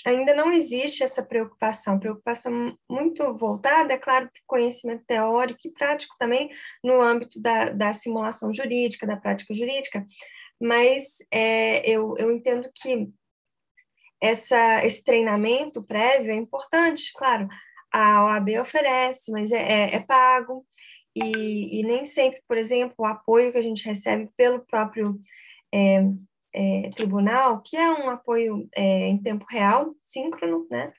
ainda não existe essa preocupação, preocupação muito voltada, é claro, para o conhecimento teórico e prático também no âmbito da, da simulação jurídica, da prática jurídica, mas é, eu, eu entendo que essa, esse treinamento prévio é importante, claro, a OAB oferece, mas é, é, é pago, e, e, nem sempre, por exemplo, o apoio que a gente recebe pelo próprio é, é, tribunal, que é um apoio é, em tempo real, síncrono, né?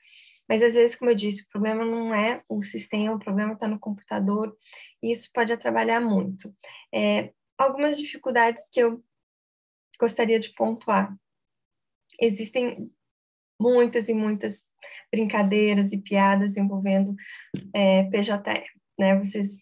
Mas às vezes, como eu disse, o problema não é o sistema, o problema está no computador, e isso pode atrapalhar muito. É, algumas dificuldades que eu gostaria de pontuar. Existem muitas e muitas brincadeiras e piadas envolvendo é, PJE. Né? Vocês,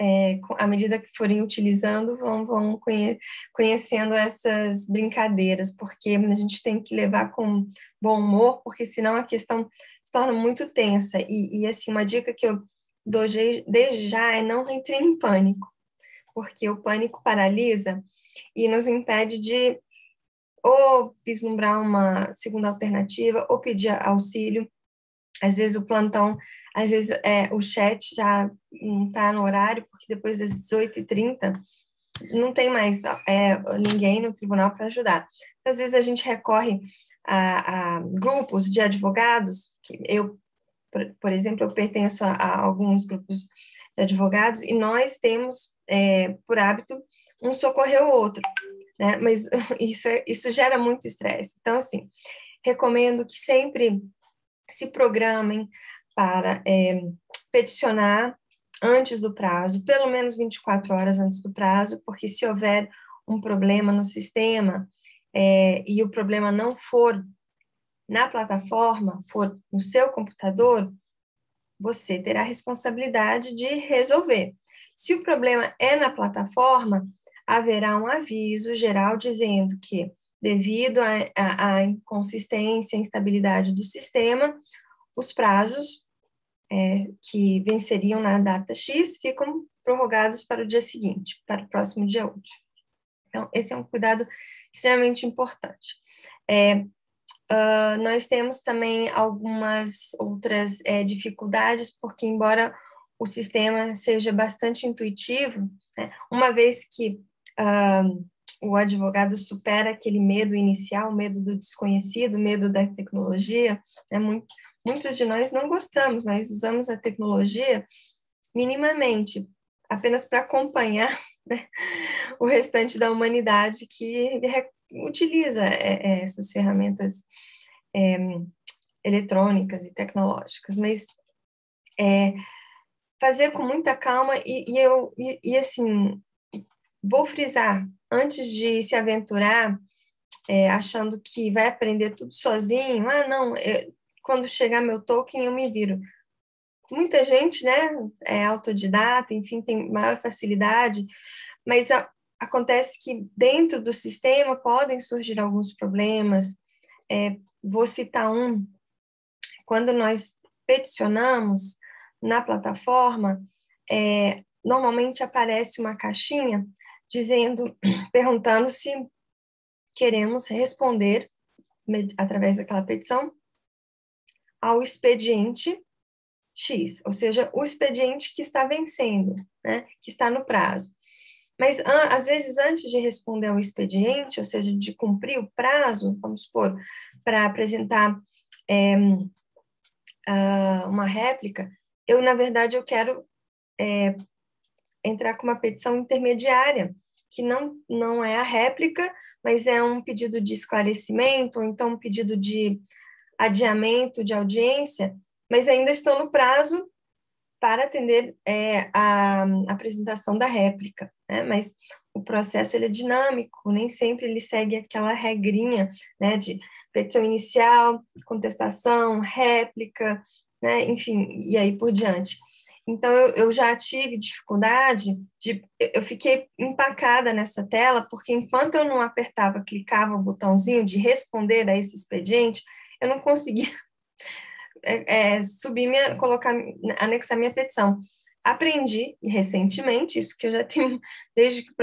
é, à medida que forem utilizando, vão, vão conhe conhecendo essas brincadeiras, porque a gente tem que levar com bom humor, porque senão a questão se torna muito tensa. E, e assim, uma dica que eu dou desde já é não entre em pânico, porque o pânico paralisa e nos impede de ou vislumbrar uma segunda alternativa, ou pedir auxílio. Às vezes o plantão, às vezes é, o chat já não está no horário, porque depois das 18h30 não tem mais é, ninguém no tribunal para ajudar. Às vezes a gente recorre a, a grupos de advogados, que eu, por, por exemplo, eu pertenço a, a, alguns grupos de advogados, e nós temos, é, por hábito, um socorrer o outro né? Mas isso, é, isso gera muito estresse. Então, assim, recomendo que sempre se programem para é, peticionar antes do prazo, pelo menos 24 horas antes do prazo, porque se houver um problema no sistema é, e o problema não for na plataforma, for no seu computador, você terá a responsabilidade de resolver. Se o problema é na plataforma, haverá um aviso geral dizendo que, devido à inconsistência e instabilidade do sistema, os prazos é, que venceriam na data X ficam prorrogados para o dia seguinte, para o próximo dia útil. Então, esse é um cuidado extremamente importante. É, uh, nós temos também algumas outras é, dificuldades, porque embora o sistema seja bastante intuitivo, né, uma vez que uh, o advogado supera aquele medo inicial, medo do desconhecido, medo da tecnologia, né, muito, muitos de nós não gostamos, mas usamos a tecnologia minimamente, apenas para acompanhar né, o restante da humanidade que utiliza é, é, essas ferramentas é, eletrônicas e tecnológicas, mas é, fazer com muita calma e, e eu e, e, assim vou frisar antes de se aventurar é, achando que vai aprender tudo sozinho, ah não, eu, quando chegar meu token eu me viro. Muita gente, né, é autodidata, enfim, tem maior facilidade, mas a, acontece que dentro do sistema podem surgir alguns problemas. É, vou citar um. Quando nós peticionamos na plataforma, é, normalmente aparece uma caixinha dizendo, perguntando se queremos responder através daquela petição ao expediente X, ou seja, o expediente que está vencendo, né, que está no prazo. Mas, às vezes, antes de responder ao expediente, ou seja, de cumprir o prazo, vamos supor, para apresentar é, uma réplica, eu, na verdade, eu quero é, entrar com uma petição intermediária, que não, não é a réplica, mas é um pedido de esclarecimento, ou então um pedido de adiamento de audiência, mas ainda estou no prazo para atender é, a, a, apresentação da réplica, né? Mas o processo ele é dinâmico, nem sempre ele segue aquela regrinha, né? De petição inicial, contestação, réplica, né? Enfim, e aí por diante. Então, eu, eu já tive dificuldade de. Eu fiquei empacada nessa tela, porque enquanto eu não apertava, clicava o botãozinho de responder a esse expediente, eu não conseguia é, é, subir minha, colocar, anexar minha petição. Aprendi recentemente, isso que eu já tenho, desde que o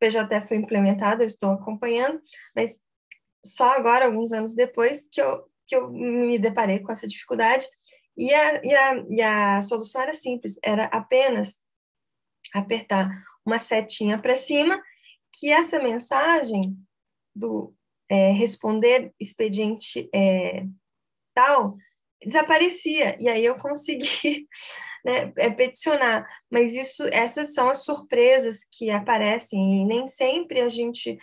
PJF foi implementado, eu estou acompanhando, mas só agora, alguns anos depois, que eu, que eu me deparei com essa dificuldade, e a, e, a, e a solução era simples, era apenas apertar uma setinha para cima, que essa mensagem do é, responder expediente é, tal desaparecia e aí eu consegui né, é, peticionar. Mas isso, essas são as surpresas que aparecem e nem sempre a gente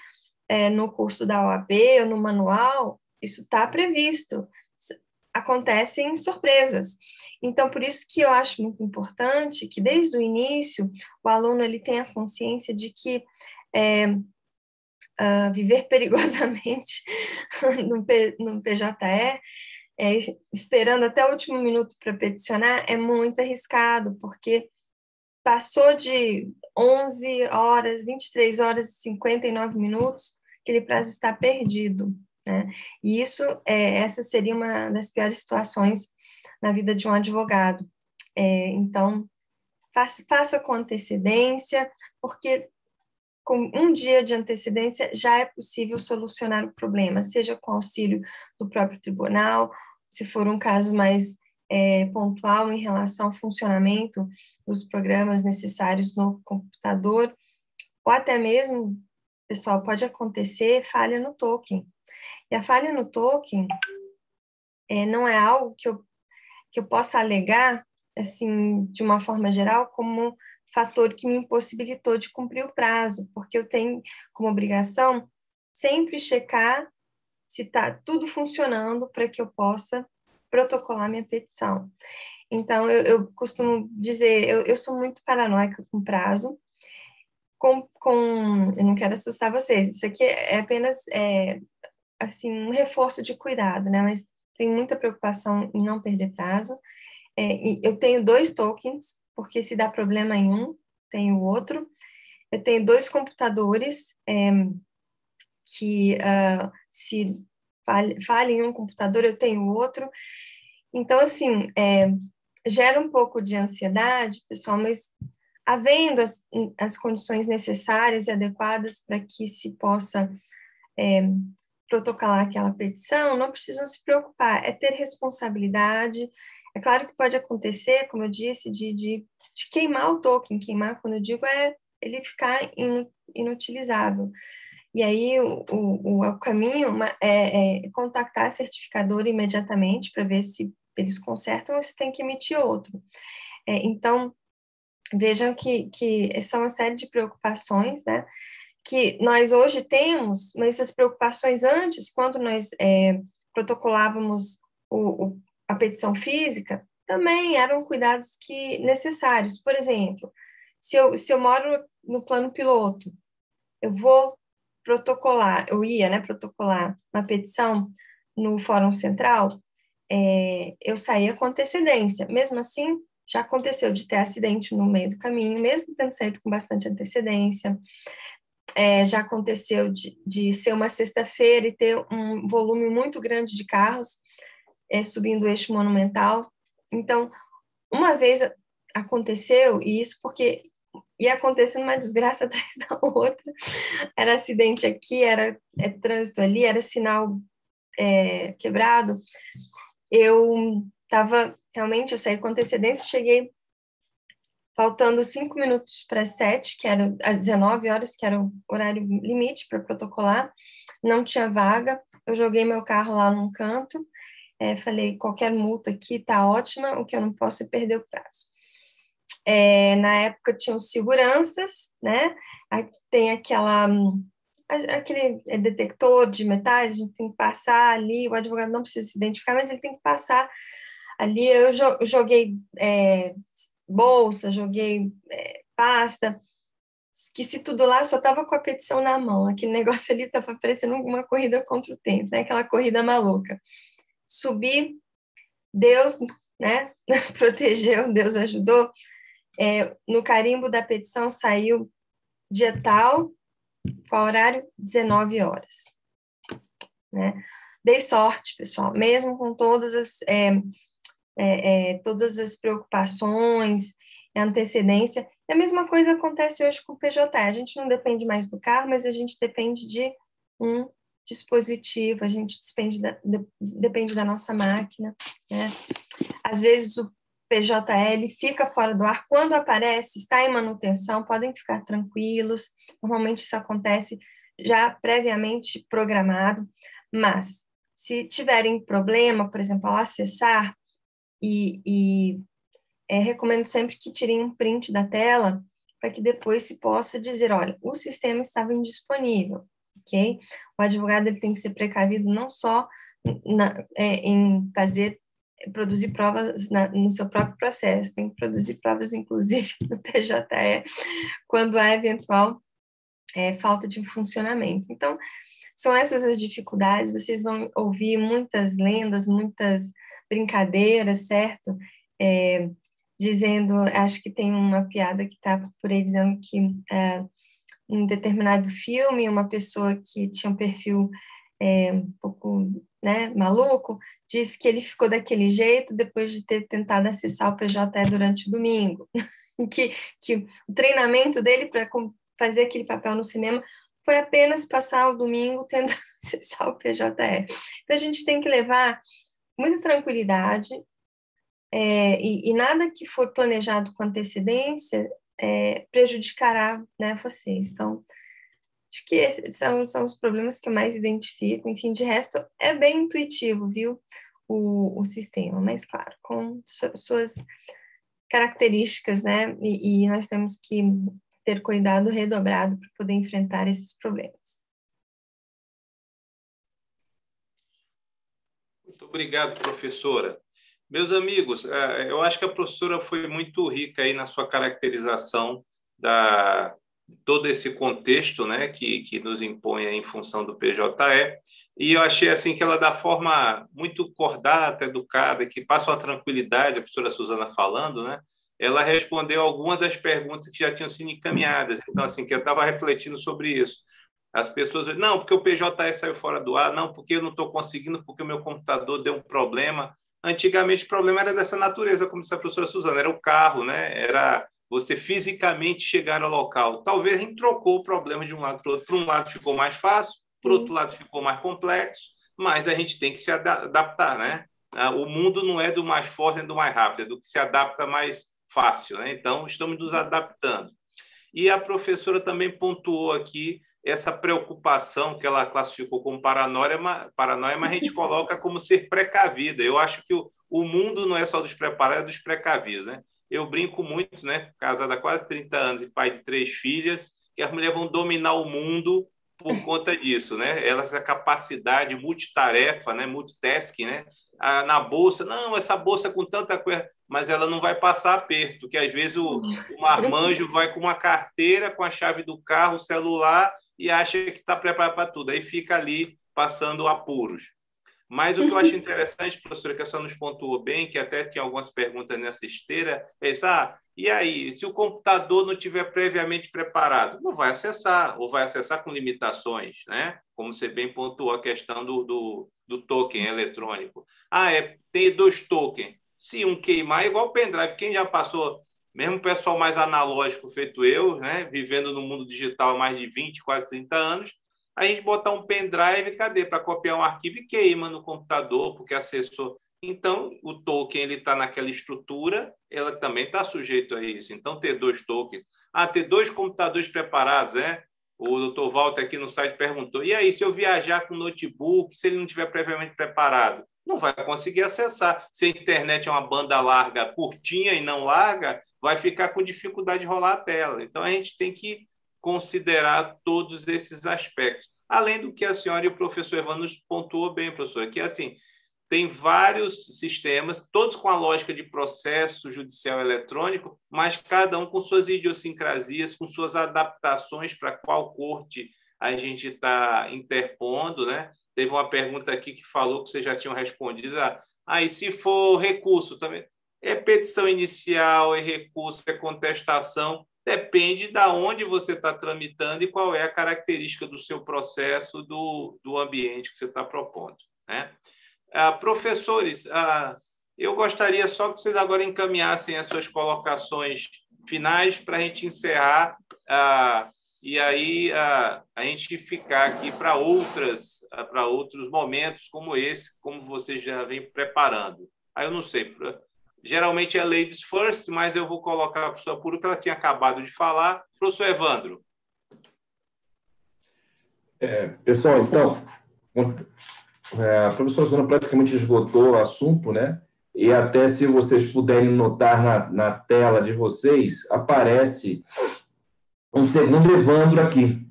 é, no curso da OAB ou no manual isso está previsto. Acontecem surpresas. Então, por isso que eu acho muito importante que desde o início o aluno ele tenha consciência de que é, uh, viver perigosamente no, P, no PJE é, esperando até o último minuto para peticionar é muito arriscado, porque passou de 11 horas, 23 horas e 59 minutos, aquele prazo está perdido. Né? E isso, é, essa seria uma das piores situações na vida de um advogado. É, então, faça, faça com antecedência, porque com um dia de antecedência já é possível solucionar o problema, seja com auxílio do próprio tribunal se for um caso mais é, pontual em relação ao funcionamento dos programas necessários no computador, ou até mesmo, pessoal, pode acontecer falha no token. E a falha no token é, não é algo que eu, que eu possa alegar, assim, de uma forma geral, como fator que me impossibilitou de cumprir o prazo, porque eu tenho como obrigação sempre checar se está tudo funcionando para que eu possa protocolar minha petição. Então, eu, eu costumo dizer, eu, eu, sou muito paranoica com prazo, com, com, eu não quero assustar vocês, isso aqui é apenas, é, assim, um reforço de cuidado, né, mas tenho muita preocupação em não perder prazo, é, eu tenho dois tokens, porque se dá problema em um, tenho o outro, eu tenho dois computadores, é, que uh, se falha, em um computador, eu tenho outro. Então, assim, é, gera um pouco de ansiedade, pessoal, mas havendo as, as condições necessárias e adequadas para que se possa é, protocolar aquela petição não precisam se preocupar, é ter responsabilidade. É claro que pode acontecer, como eu disse, de, de, de queimar o token. Queimar, quando eu digo, é ele ficar inutilizável. E aí o, o, o caminho é, é, contactar a certificadora imediatamente para ver se eles consertam ou se tem que emitir outro. É, então, vejam que, que são uma série de preocupações, né? Que nós hoje temos, mas essas preocupações antes, quando nós é, protocolávamos o, o, a petição física, também eram cuidados que necessários. Por exemplo, se eu, se eu moro no plano piloto, eu vou protocolar, eu ia, né, protocolar uma petição no Fórum Central, é, eu saía com antecedência. Mesmo assim, já aconteceu de ter acidente no meio do caminho, mesmo tendo saído com bastante antecedência. É, já aconteceu de, de ser uma sexta-feira e ter um volume muito grande de carros é, subindo o eixo monumental. Então, uma vez aconteceu, e isso porque ia acontecendo uma desgraça atrás da outra. Era acidente aqui, era é, trânsito ali, era sinal é, quebrado. Eu estava realmente, eu saí com antecedência, cheguei faltando cinco minutos para sete, que era às 19 horas, que era o horário limite para protocolar, não tinha vaga, eu joguei meu carro lá num canto, é, falei, qualquer multa aqui tá ótima, o que eu não posso é perder o prazo. É, na época tinham seguranças, né? Tem aquela aquele é, detector de metais, a gente tem que passar ali, o advogado não precisa se identificar, mas ele tem que passar ali. Eu joguei é, bolsa, joguei é, pasta, esqueci tudo lá, só estava com a petição na mão. Aquele negócio ali estava parecendo uma corrida contra o tempo, né? aquela corrida maluca. Subi, Deus né, protegeu, Deus ajudou. É, no carimbo da petição saiu dia tal, qual horário? 19 horas. Né? Dei sorte, pessoal, mesmo com todas as, é, é, é, todas as preocupações, antecedência. E a mesma coisa acontece hoje com o PJ. A gente não depende mais do carro, mas a gente depende de um dispositivo, a gente depende da, de, depende da nossa máquina. Né? Às vezes o PJL fica fora do ar. Quando aparece, está em manutenção, podem ficar tranquilos. Normalmente isso acontece já previamente programado, mas se tiverem problema, por exemplo, ao acessar, e, e é, recomendo sempre que tirem um print da tela para que depois se possa dizer, olha, o sistema estava indisponível, ok? O advogado ele tem que ser precavido não só na, é, em fazer produzir provas na, no seu próprio processo, tem que produzir provas, inclusive, no PJE, quando há eventual é, falta de funcionamento. Então, são essas as dificuldades, vocês vão ouvir muitas lendas, muitas brincadeiras, certo? É, dizendo, acho que tem uma piada que está por aí dizendo que é, em determinado filme, uma pessoa que tinha um perfil é, um pouco né, maluco, disse que ele ficou daquele jeito depois de ter tentado acessar o PJE durante o domingo, que, que o treinamento dele para fazer aquele papel no cinema foi apenas passar o domingo tentando acessar o PJE. Então, a gente tem que levar muita tranquilidade é, e, e, nada que for planejado com antecedência é, prejudicará né, vocês. Então, Acho que esses são, são os problemas que eu mais identifico. Enfim, de resto, é bem intuitivo, viu? O, o sistema, mas claro, com su suas características, né? E, e nós temos que ter cuidado redobrado para poder enfrentar esses problemas. Muito obrigado, professora. Meus amigos, é, eu acho que a professora foi muito rica aí na sua caracterização da, todo esse contexto né, que, que nos impõe em função do PJE. E eu achei assim que ela, da forma muito cordata, educada, que passa uma tranquilidade, a professora Suzana falando, né, ela respondeu algumas das perguntas que já tinham sido encaminhadas. Então, assim, que eu estava refletindo sobre isso. As pessoas não, porque o PJE saiu fora do ar, não, porque eu não estou conseguindo, porque o meu computador deu um problema. Antigamente, o problema era dessa natureza, como disse a professora Suzana, era o carro, né? era você fisicamente chegar ao local. Talvez a gente trocou o problema de um lado para o outro. Para um lado ficou mais fácil, Por outro lado, ficou mais complexo, mas a gente tem que se adaptar, né? Ah, o mundo não é do mais forte nem do mais rápido, é do que se adapta mais fácil, né? Então, estamos nos adaptando. E a professora também pontuou aqui essa preocupação que ela classificou como paranoia, paranoia mas a gente coloca como ser precavida. Eu acho que o, o mundo não é só dos preparados, é dos precavidos, né? Eu brinco muito, né? Casada há quase 30 anos e pai de três filhas, que as mulheres vão dominar o mundo por conta disso, né? Elas a capacidade multitarefa, né? Multitasking, né? Ah, na bolsa, não, essa bolsa com tanta coisa, mas ela não vai passar aperto, que às vezes o, o marmanjo vai com uma carteira, com a chave do carro, celular e acha que está preparado para tudo. Aí fica ali passando apuros. Mas o que eu acho interessante, professora, que a senhora nos pontuou bem, que até tinha algumas perguntas nessa esteira, é isso, ah, e aí, se o computador não tiver previamente preparado, não vai acessar, ou vai acessar com limitações, né? Como você bem pontuou a questão do, do, do token eletrônico. Ah, é, tem dois tokens. Se um queimar, é igual o pendrive. Quem já passou mesmo o pessoal mais analógico feito eu, né, vivendo no mundo digital há mais de 20, quase 30 anos, a gente botar um pendrive, cadê? Para copiar um arquivo e queima no computador, porque acessou. Então, o token ele está naquela estrutura, ela também está sujeito a isso. Então, ter dois tokens. Ah, ter dois computadores preparados, né? O doutor Walter aqui no site perguntou: e aí, se eu viajar com notebook, se ele não tiver previamente preparado? Não vai conseguir acessar. Se a internet é uma banda larga, curtinha e não larga, vai ficar com dificuldade de rolar a tela. Então, a gente tem que considerar todos esses aspectos. Além do que a senhora e o professor Evandro pontuou bem, professor, que assim, tem vários sistemas, todos com a lógica de processo judicial eletrônico, mas cada um com suas idiosincrasias, com suas adaptações para qual corte a gente está interpondo, né? Teve uma pergunta aqui que falou que vocês já tinham respondido. Ah, ah, e se for recurso também? É petição inicial, é recurso, é contestação. Depende da onde você está tramitando e qual é a característica do seu processo, do, do ambiente que você está propondo. Né? Ah, professores, ah, eu gostaria só que vocês agora encaminhassem as suas colocações finais para a gente encerrar ah, e aí a, a gente ficar aqui para outras para outros momentos como esse, como você já vem preparando. Aí eu não sei, Geralmente é ladies first, mas eu vou colocar a professora Puro, que ela tinha acabado de falar. Professor Evandro. É, pessoal, então, é, a professora Zona praticamente esgotou o assunto, né? E até se vocês puderem notar na, na tela de vocês, aparece um segundo Evandro aqui.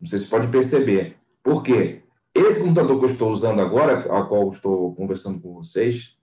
Vocês podem perceber. Por quê? Esse computador que eu estou usando agora, a qual estou conversando com vocês,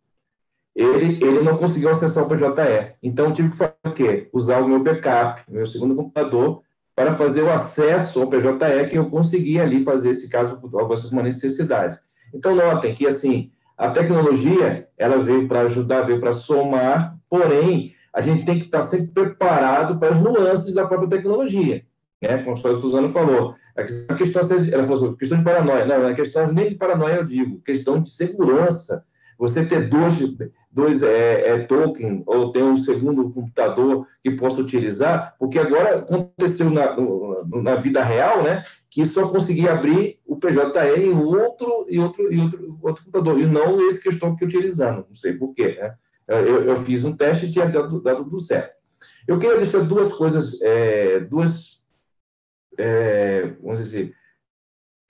ele, ele não conseguiu acessar o PJE. Então, tive que fazer o quê? Usar o meu backup, meu segundo computador, para fazer o acesso ao PJE, que eu consegui ali fazer esse caso, houvesse uma necessidade. Então, notem que, assim, a tecnologia, ela veio para ajudar, veio para somar, porém, a gente tem que estar sempre preparado para as nuances da própria tecnologia, né? Como a Suzana falou. A questão, ela falou questão de paranoia. Não, não é questão nem de paranoia, eu digo, questão de segurança. Você ter dois, dois é, é, token ou ter um segundo computador que possa utilizar, porque agora aconteceu na, na vida real, né, que só conseguia abrir o PJE em outro e outro e outro, outro computador e não esse que eu estou aqui utilizando, não sei porquê, né? Eu, eu fiz um teste e tinha dado, dado tudo certo. Eu queria deixar duas coisas, é, duas, é, vamos dizer, assim,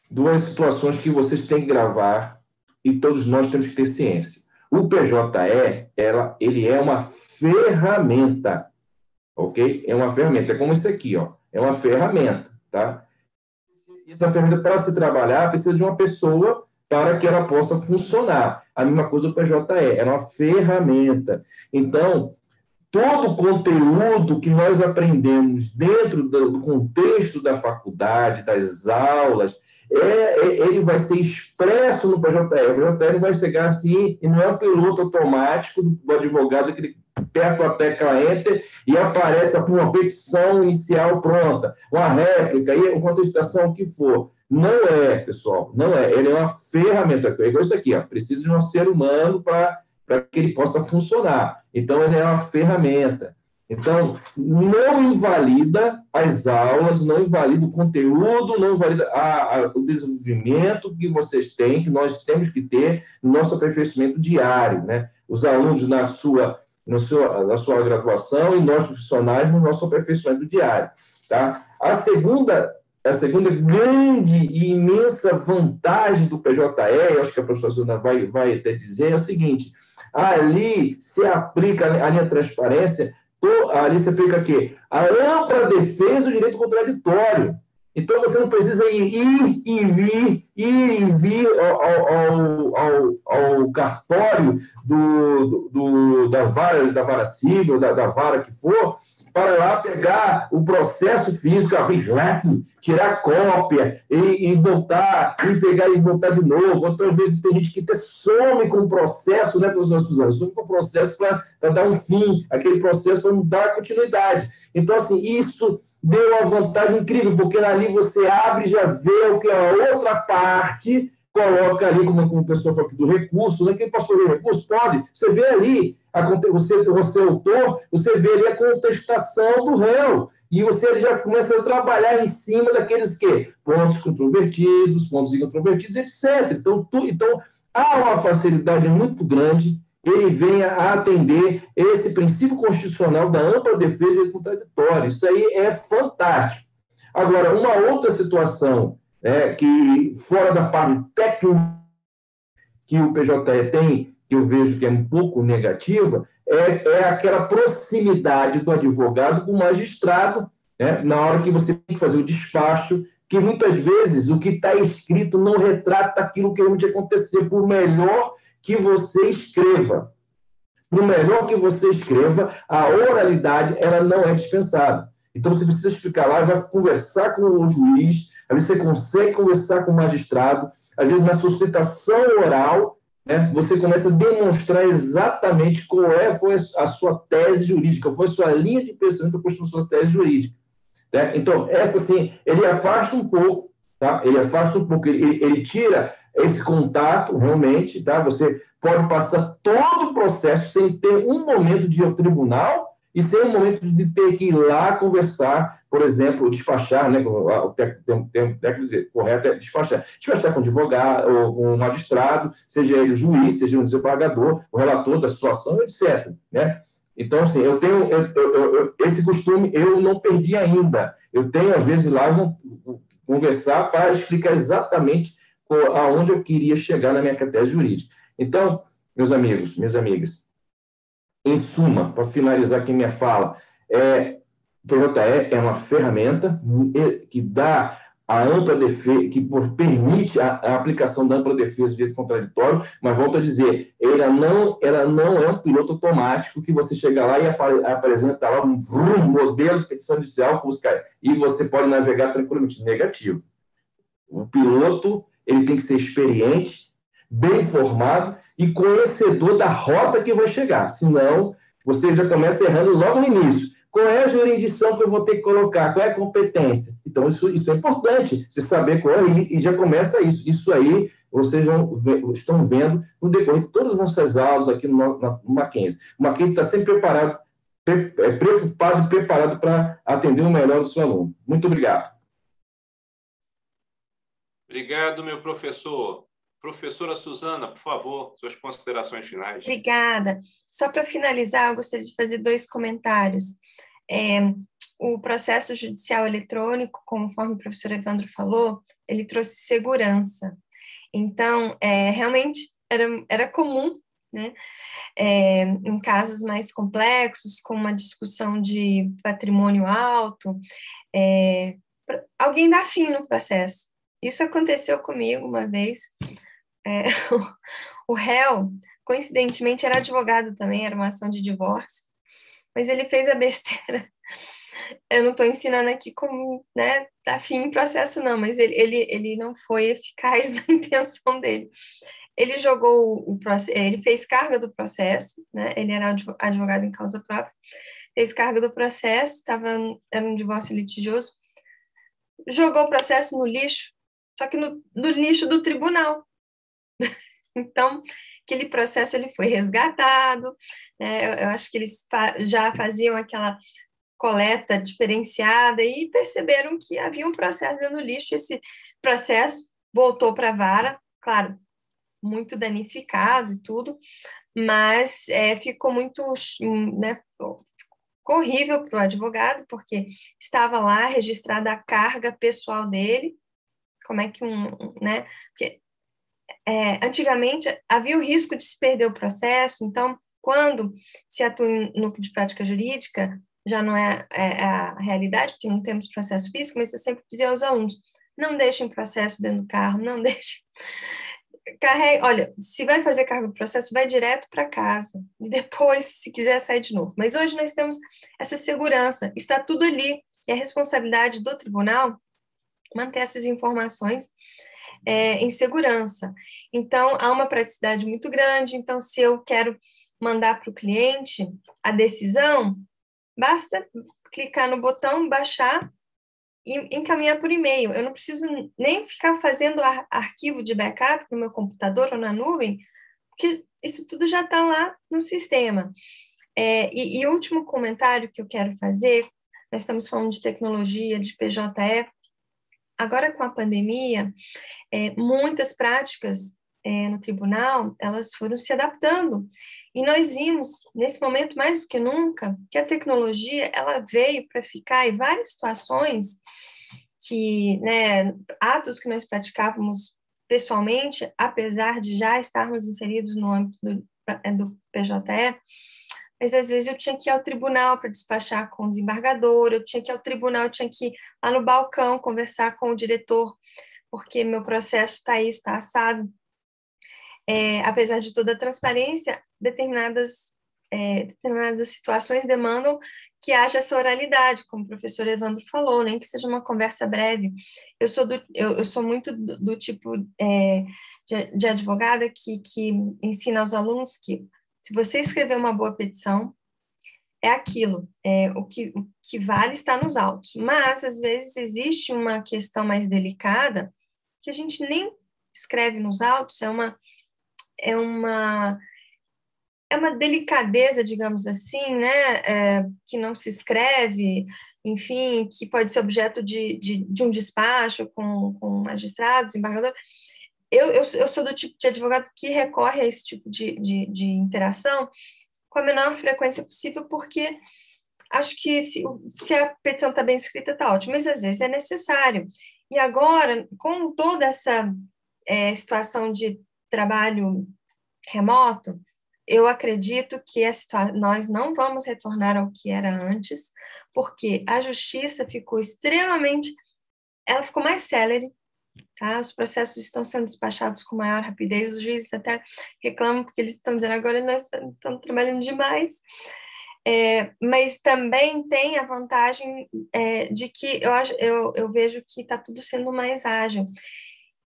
duas situações que vocês têm que gravar e todos nós temos que ter ciência. O PJE, ela, ele é uma ferramenta, ok? É uma ferramenta, é como isso aqui, ó. É uma ferramenta, tá? Essa ferramenta, para se trabalhar, precisa de uma pessoa para que ela possa funcionar. A mesma coisa do PJE, é uma ferramenta. Então, todo o conteúdo que nós aprendemos dentro do contexto da faculdade, das aulas, é, é, ele vai ser expresso no PJE. O PJE vai chegar assim, e não é o piloto automático do, advogado que ele aperta a tecla Enter e aparece uma petição inicial pronta, uma réplica, e uma contestação, o que for. Não é, pessoal, não é. Ele é uma ferramenta. É igual isso aqui, ó. precisa de um ser humano para que ele possa funcionar. Então, ele é uma ferramenta. Então, não invalida as aulas, não invalida o conteúdo, não invalida a, a, o desenvolvimento que vocês têm, que nós temos que ter no nosso aperfeiçoamento diário, né? Os alunos na sua, na sua, na sua graduação e nós profissionais no nosso aperfeiçoamento diário, tá? A segunda a segunda grande e imensa vantagem do PJE, acho que a professora vai, vai até dizer, é o seguinte: ali se aplica a linha transparência ali você aplica aqui a ampla defesa do direito contraditório. Então, você não precisa ir, ir e vir, ir e vir ao, ao, ao, ao cartório do, do, da, vara, da vara civil, da, da vara que for, para lá pegar o processo físico, abrir tirar cópia e, e, voltar, e pegar e voltar de novo. Outras vezes tem gente que até some com o processo, né, professor Suzana? Some com o processo para dar um fim, aquele processo para não dar continuidade. Então, assim, isso deu uma vantagem incrível, porque ali você abre e já vê o que a outra parte coloca ali, como, como o pessoal falou aqui, do recurso, né? Quem posso fazer recurso? Pode. Você vê ali, você, você é autor, você vê ali a contestação do réu. E você já começa a trabalhar em cima daqueles que pontos controvertidos, pontos incontrovertidos, etc. Então, tu, então, há uma facilidade muito grande ele venha a atender esse princípio constitucional da ampla defesa e contraditório. Isso aí é fantástico. Agora, uma outra situação é, que, fora da parte técnica que o PJE tem, que eu vejo que é um pouco negativa, é, é aquela proximidade do advogado com o magistrado, né, na hora que você tem que fazer o despacho, que muitas vezes o que está escrito não retrata aquilo que realmente acontecer, por melhor que você escreva. Por melhor que você escreva, a oralidade ela não é dispensável. Então você precisa explicar lá, vai conversar com o juiz, às vezes você consegue conversar com o magistrado, às vezes na sustentação oral, né, você começa a demonstrar exatamente qual é, foi a sua tese jurídica, qual foi a sua linha de pensamento para construção da tese jurídica. Né? Então, essa sim, ele afasta um pouco, tá? ele afasta um pouco, ele, ele tira esse contato realmente, tá? Você pode passar todo o processo sem ter um momento de ir ao tribunal e sem um momento de ter que ir lá conversar, por exemplo, despachar, né? O técnico correto é despachar. Despachar com advogado, ou com um magistrado, seja ele o juiz, seja o desembargador, o relator da situação, etc. Né? Então, assim, eu tenho eu, eu, eu, esse costume, eu não perdi ainda. Eu tenho, às vezes, lá conversar para explicar exatamente aonde eu queria chegar na minha tese jurídica. Então, meus amigos, minhas amigas, em suma, para finalizar aqui minha fala, é, PJE é uma ferramenta que dá a ampla defesa, que permite a, a, aplicação da ampla defesa de direito contraditório, mas volto a dizer, ela não, ela não é um piloto automático que você chega lá e apresenta lá um, um modelo de petição judicial busca, e você pode navegar tranquilamente. Negativo. O piloto ele tem que ser experiente, bem formado e conhecedor da rota que vai chegar. Senão, você já começa errando logo no início. Qual é a jurisdição que eu vou ter que colocar? Qual é a competência? Então, isso, isso é importante, você saber qual é, e já começa isso. Isso aí vocês vão, estão vendo no decorrer de todas as nossas aulas aqui no, no Mackenzie. O Mackenzie está sempre preparado, é preocupado e preparado para atender o melhor do seu aluno. Muito obrigado. Obrigado, meu professor. Professora Suzana, por favor, suas considerações finais. Obrigada. Só para finalizar, eu gostaria de fazer dois comentários. É, o processo judicial eletrônico, conforme o professor Evandro falou, ele trouxe segurança. Então, é, realmente era, era comum, né, é, em casos mais complexos, com uma discussão de patrimônio alto, é, alguém dar fim no processo. Isso aconteceu comigo uma vez. É, o, réu, coincidentemente, era advogado também, era uma ação de divórcio, mas ele fez a besteira. Eu não estou ensinando aqui como né, dar fim em processo, não, mas ele, ele, ele não foi eficaz na intenção dele. Ele jogou o processo, ele fez carga do processo, né? Ele era advogado em causa própria, fez carga do processo, tava, era um divórcio litigioso, jogou o processo no lixo, só que no, no lixo do tribunal. Então, aquele processo ele foi resgatado, né? eu, eu acho que eles já faziam aquela coleta diferenciada e perceberam que havia um processo dentro do lixo, esse processo voltou para a vara, claro, muito danificado e tudo, mas é, ficou muito, né, horrível para o advogado, porque estava lá registrada a carga pessoal dele, como é que um, né, porque é, antigamente havia o risco de se perder o processo, então, quando se atua em núcleo de prática jurídica, já não é, é, é a realidade, porque não temos processo físico, mas eu sempre dizia aos alunos, não deixem processo dentro do carro, não deixem. Carrega, olha, se vai fazer cargo do processo, vai direto para casa, e depois, se quiser, sair de novo. Mas hoje nós temos essa segurança, está tudo ali, e a responsabilidade do tribunal manter essas informações é, em segurança. Então, há uma praticidade muito grande. Então, se eu quero mandar para o cliente a decisão, basta clicar no botão, baixar e encaminhar por e-mail. Eu não preciso nem ficar fazendo ar arquivo de backup no meu computador ou na nuvem, porque isso tudo já está lá no sistema. É, e, e último comentário que eu quero fazer, nós estamos falando de tecnologia, de PJE, agora com a pandemia, é, muitas práticas é, no tribunal, elas foram se adaptando. E nós vimos, nesse momento, mais do que nunca, que a tecnologia ela veio para ficar em várias situações que, né, atos que nós praticávamos pessoalmente, apesar de já estarmos inseridos no âmbito do, é, do PJE, mas às vezes eu tinha que ir ao tribunal para despachar com o desembargador, eu tinha que ir ao tribunal, eu tinha que ir lá no balcão conversar com o diretor, porque meu processo está isso, está assado é, apesar de toda a transparência, determinadas, é, determinadas situações demandam que haja essa oralidade, como o professor Evandro falou, nem que seja uma conversa breve. Eu sou, do, eu, eu sou muito do, do tipo é, de, de, advogada que, que ensina aos alunos que, se você escrever uma boa petição, é aquilo, é, o, que, o que vale está nos autos. Mas, às vezes, existe uma questão mais delicada que a gente nem escreve nos autos, é uma é uma é uma delicadeza, digamos assim, né, é, que não se escreve, enfim, que pode ser objeto de, de, de um despacho com, com magistrados, embargador. Eu, eu, eu, sou do tipo de advogado que recorre a esse tipo de, de, de interação com a menor frequência possível, porque acho que se, se a petição está bem escrita, está ótimo, mas às vezes é necessário. E agora, com toda essa é, situação de trabalho remoto, eu acredito que nós não vamos retornar ao que era antes, porque a justiça ficou extremamente, ela ficou mais célere, tá? Os processos estão sendo despachados com maior rapidez, os juízes até reclamam porque eles estão dizendo agora nós estamos trabalhando demais. É, mas também tem a vantagem é, de que eu, eu, eu vejo que está tudo sendo mais ágil.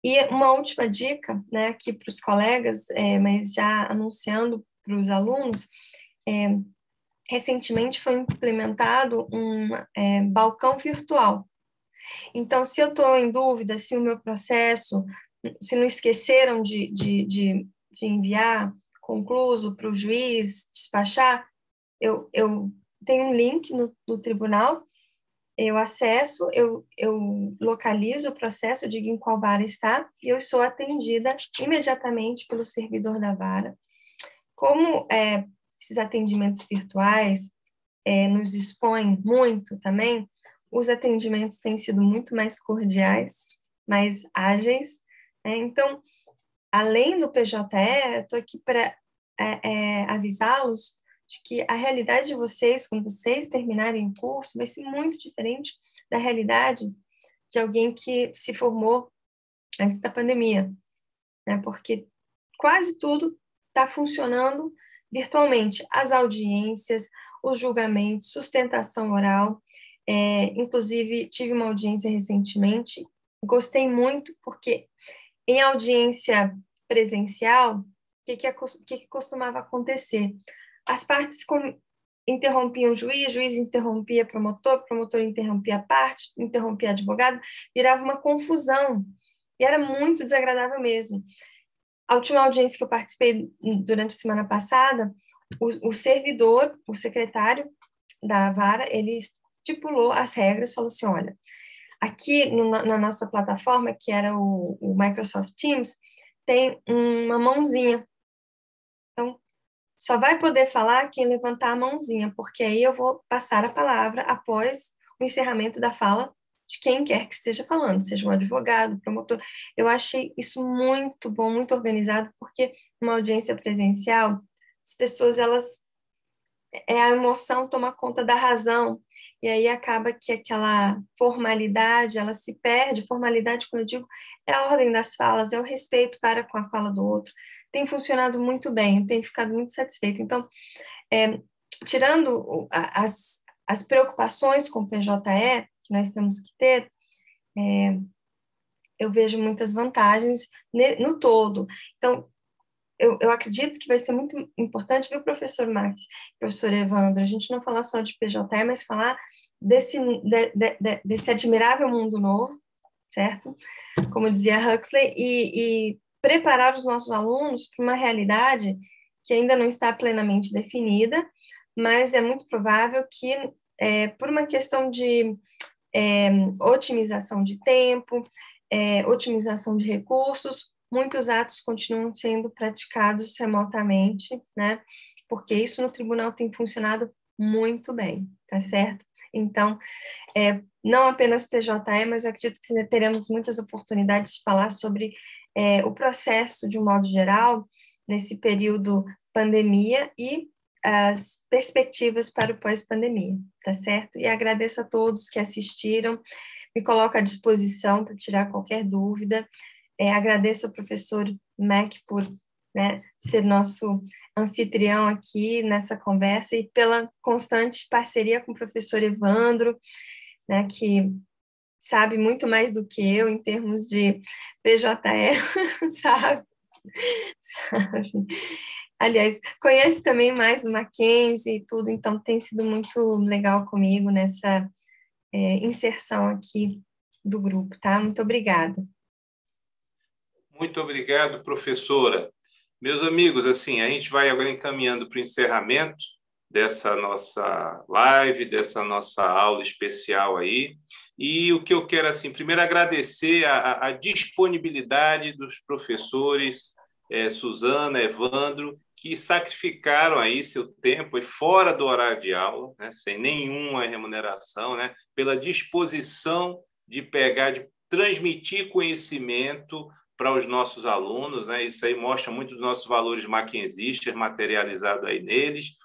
E uma última dica, né, aqui para os colegas, é, mas já anunciando para os alunos, é, recentemente foi implementado um é, balcão virtual. Então, se eu estou em dúvida se o meu processo, se não esqueceram de, de, de, de enviar concluso para o juiz despachar, eu, eu tenho um link no, no tribunal eu acesso, eu, eu localizo o processo, digo em qual vara está, e eu sou atendida imediatamente pelo servidor da vara. Como é, esses atendimentos virtuais é, nos expõem muito também, os atendimentos têm sido muito mais cordiais, mais ágeis. Né? Então, além do PJE, estou aqui para é, é, avisá-los de que a realidade de vocês, quando vocês terminarem o curso, vai ser muito diferente da realidade de alguém que se formou antes da pandemia, né? Porque quase tudo está funcionando virtualmente, as audiências, os julgamentos, sustentação oral. É, inclusive, tive uma audiência recentemente, gostei muito, porque em audiência presencial, o que, que, que, costumava acontecer? as partes com, interrompiam o juiz, o juiz interrompia promotor, promotor interrompia a parte, interrompia advogado, virava uma confusão. E era muito desagradável mesmo. a última audiência que eu participei durante a semana passada, o, o servidor, o secretário da vara, ele estipulou as regras, falou assim, olha, aqui no, na nossa plataforma, que era o, o Microsoft Teams, tem uma mãozinha. Então, só vai poder falar quem levantar a mãozinha, porque aí eu vou passar a palavra após o encerramento da fala de quem quer que esteja falando, seja um advogado, promotor. Eu achei isso muito bom, muito organizado, porque uma audiência presencial, as pessoas elas é a emoção toma conta da razão e aí acaba que aquela formalidade ela se perde. Formalidade, quando eu digo, é a ordem das falas, é o respeito para com a fala do outro. Tem funcionado muito bem, eu tenho ficado muito satisfeita. Então, é, tirando as, as preocupações com o PJE, que nós temos que ter, é, eu vejo muitas vantagens no todo. Então, eu, eu, acredito que vai ser muito importante, viu, professor Mark, professor Evandro, a gente não falar só de PJE, mas falar desse, de, de, de, desse admirável mundo novo, certo? Como dizia Huxley, e, e preparar os nossos alunos para uma realidade que ainda não está plenamente definida, mas é muito provável que, é, por uma questão de é, otimização de tempo, é, otimização de recursos, muitos atos continuam sendo praticados remotamente, né? Porque isso no tribunal tem funcionado muito bem, tá certo? Então, é, não apenas PJE, mas acredito que teremos muitas oportunidades de falar sobre é, o processo de um modo geral nesse período pandemia e as perspectivas para o pós-pandemia, tá certo? E agradeço a todos que assistiram, me coloco à disposição para tirar qualquer dúvida. É, agradeço ao professor Mac por né, ser nosso anfitrião aqui nessa conversa e pela constante parceria com o professor Evandro, né, que sabe muito mais do que eu em termos de PJE, sabe? sabe? Aliás, conhece também mais o Mackenzie e tudo, então tem sido muito legal comigo nessa é, inserção aqui do grupo, tá? Muito obrigada. Muito obrigado, professora. Meus amigos, assim, a gente vai agora encaminhando para o encerramento dessa nossa live, dessa nossa aula especial aí. E o que eu quero, assim, primeiro agradecer a, a disponibilidade dos professores é, Suzana, Evandro, que sacrificaram aí seu tempo fora do horário de aula, né, sem nenhuma remuneração, né, pela disposição de pegar, de transmitir conhecimento para os nossos alunos, né? Isso aí mostra muito dos nossos valores maquenzistas materializados aí neles.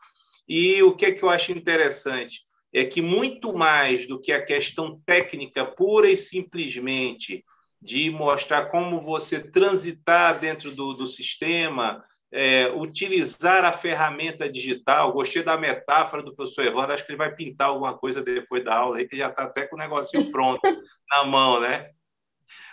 E o que é que eu acho interessante é que muito mais do que a questão técnica pura e simplesmente de mostrar como você transitar dentro do, do sistema, é, utilizar a ferramenta digital. Gostei da metáfora do professor Evandro, acho que ele vai pintar alguma coisa depois da aula aí, que já está até com o negocinho pronto na mão, né?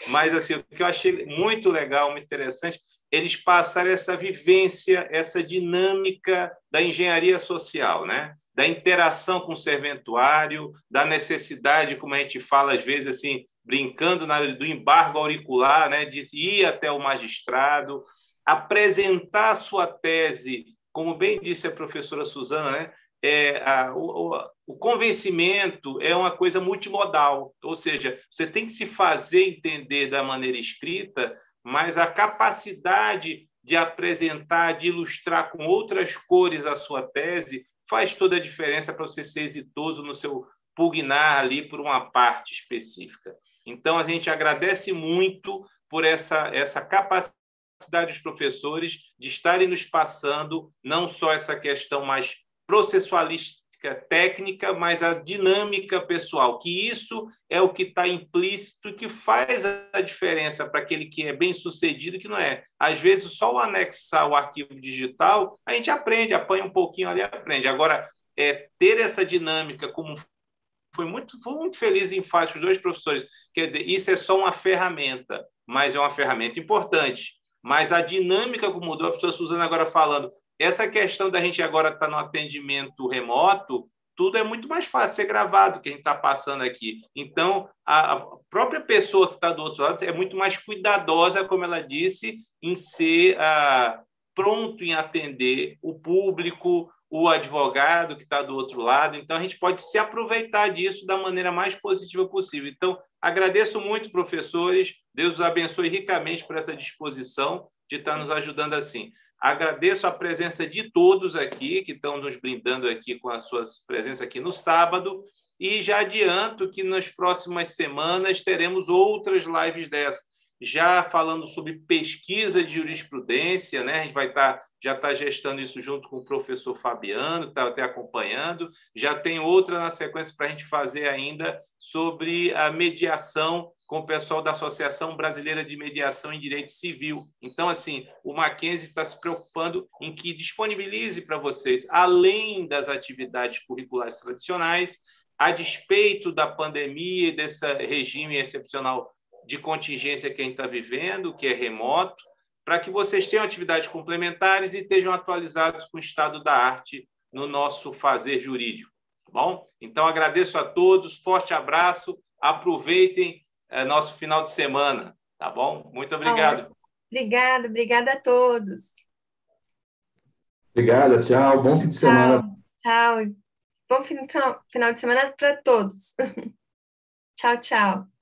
Mas assim, o que eu achei muito legal, muito interessante, eles passaram essa vivência, essa dinâmica da engenharia social, né? Da interação com o serventuário, da necessidade, como a gente fala às vezes assim, brincando na, do embargo auricular, né? De ir até o magistrado, apresentar sua tese, como bem disse a professora Suzana, né? É, a, o, o convencimento é uma coisa multimodal, ou seja, você tem que se fazer entender da maneira escrita, mas a capacidade de apresentar, de ilustrar com outras cores a sua tese faz toda a diferença para você ser exitoso no seu pugnar ali por uma parte específica. Então, a gente agradece muito por essa, essa capacidade dos professores de estarem nos passando não só essa questão mais processualista técnica, mas a dinâmica pessoal, que isso é o que está implícito e que faz a diferença para aquele que é bem sucedido que não é. Às vezes, só o anexar o arquivo digital, a gente aprende, apanha um pouquinho ali, aprende. Agora, é, ter essa dinâmica como foi muito, fui muito feliz em fazer os dois professores. Quer dizer, isso é só uma ferramenta, mas é uma ferramenta importante mas a dinâmica que mudou, a professora Suzana agora falando, essa questão da gente agora estar tá no atendimento remoto tudo é muito mais fácil ser gravado que a gente está passando aqui. Então, a, própria pessoa que está do outro lado é muito mais cuidadosa, como ela disse, em ser ah, pronto em atender o público, o advogado que está do outro lado. Então, a gente pode se aproveitar disso da maneira mais positiva possível. Então, agradeço muito, professores. Deus os abençoe ricamente por essa disposição de estar nos ajudando assim. Agradeço a presença de todos aqui que estão nos brindando aqui com as suas presenças aqui no sábado e já adianto que nas próximas semanas teremos outras lives dessas, já falando sobre pesquisa de jurisprudência, né? A gente vai estar já está gestando isso junto com o professor Fabiano, está até acompanhando. Já tem outra na sequência para a gente fazer ainda sobre a mediação com o pessoal da Associação Brasileira de Mediação em Direito Civil. Então, assim, o Mackenzie está se preocupando em que disponibilize para vocês, além das atividades curriculares tradicionais, a despeito da pandemia e desse regime excepcional de contingência que a gente está vivendo, que é remoto, para que vocês tenham atividades complementares e estejam atualizados com o estado da arte no nosso fazer jurídico. Tá bom? Então, agradeço a todos, forte abraço, aproveitem é, nosso final de semana, tá bom? Muito obrigado. Obrigada, obrigada a todos. Obrigada, tchau. Bom fim de semana. Tchau. Bom final de semana para todos. tchau, tchau.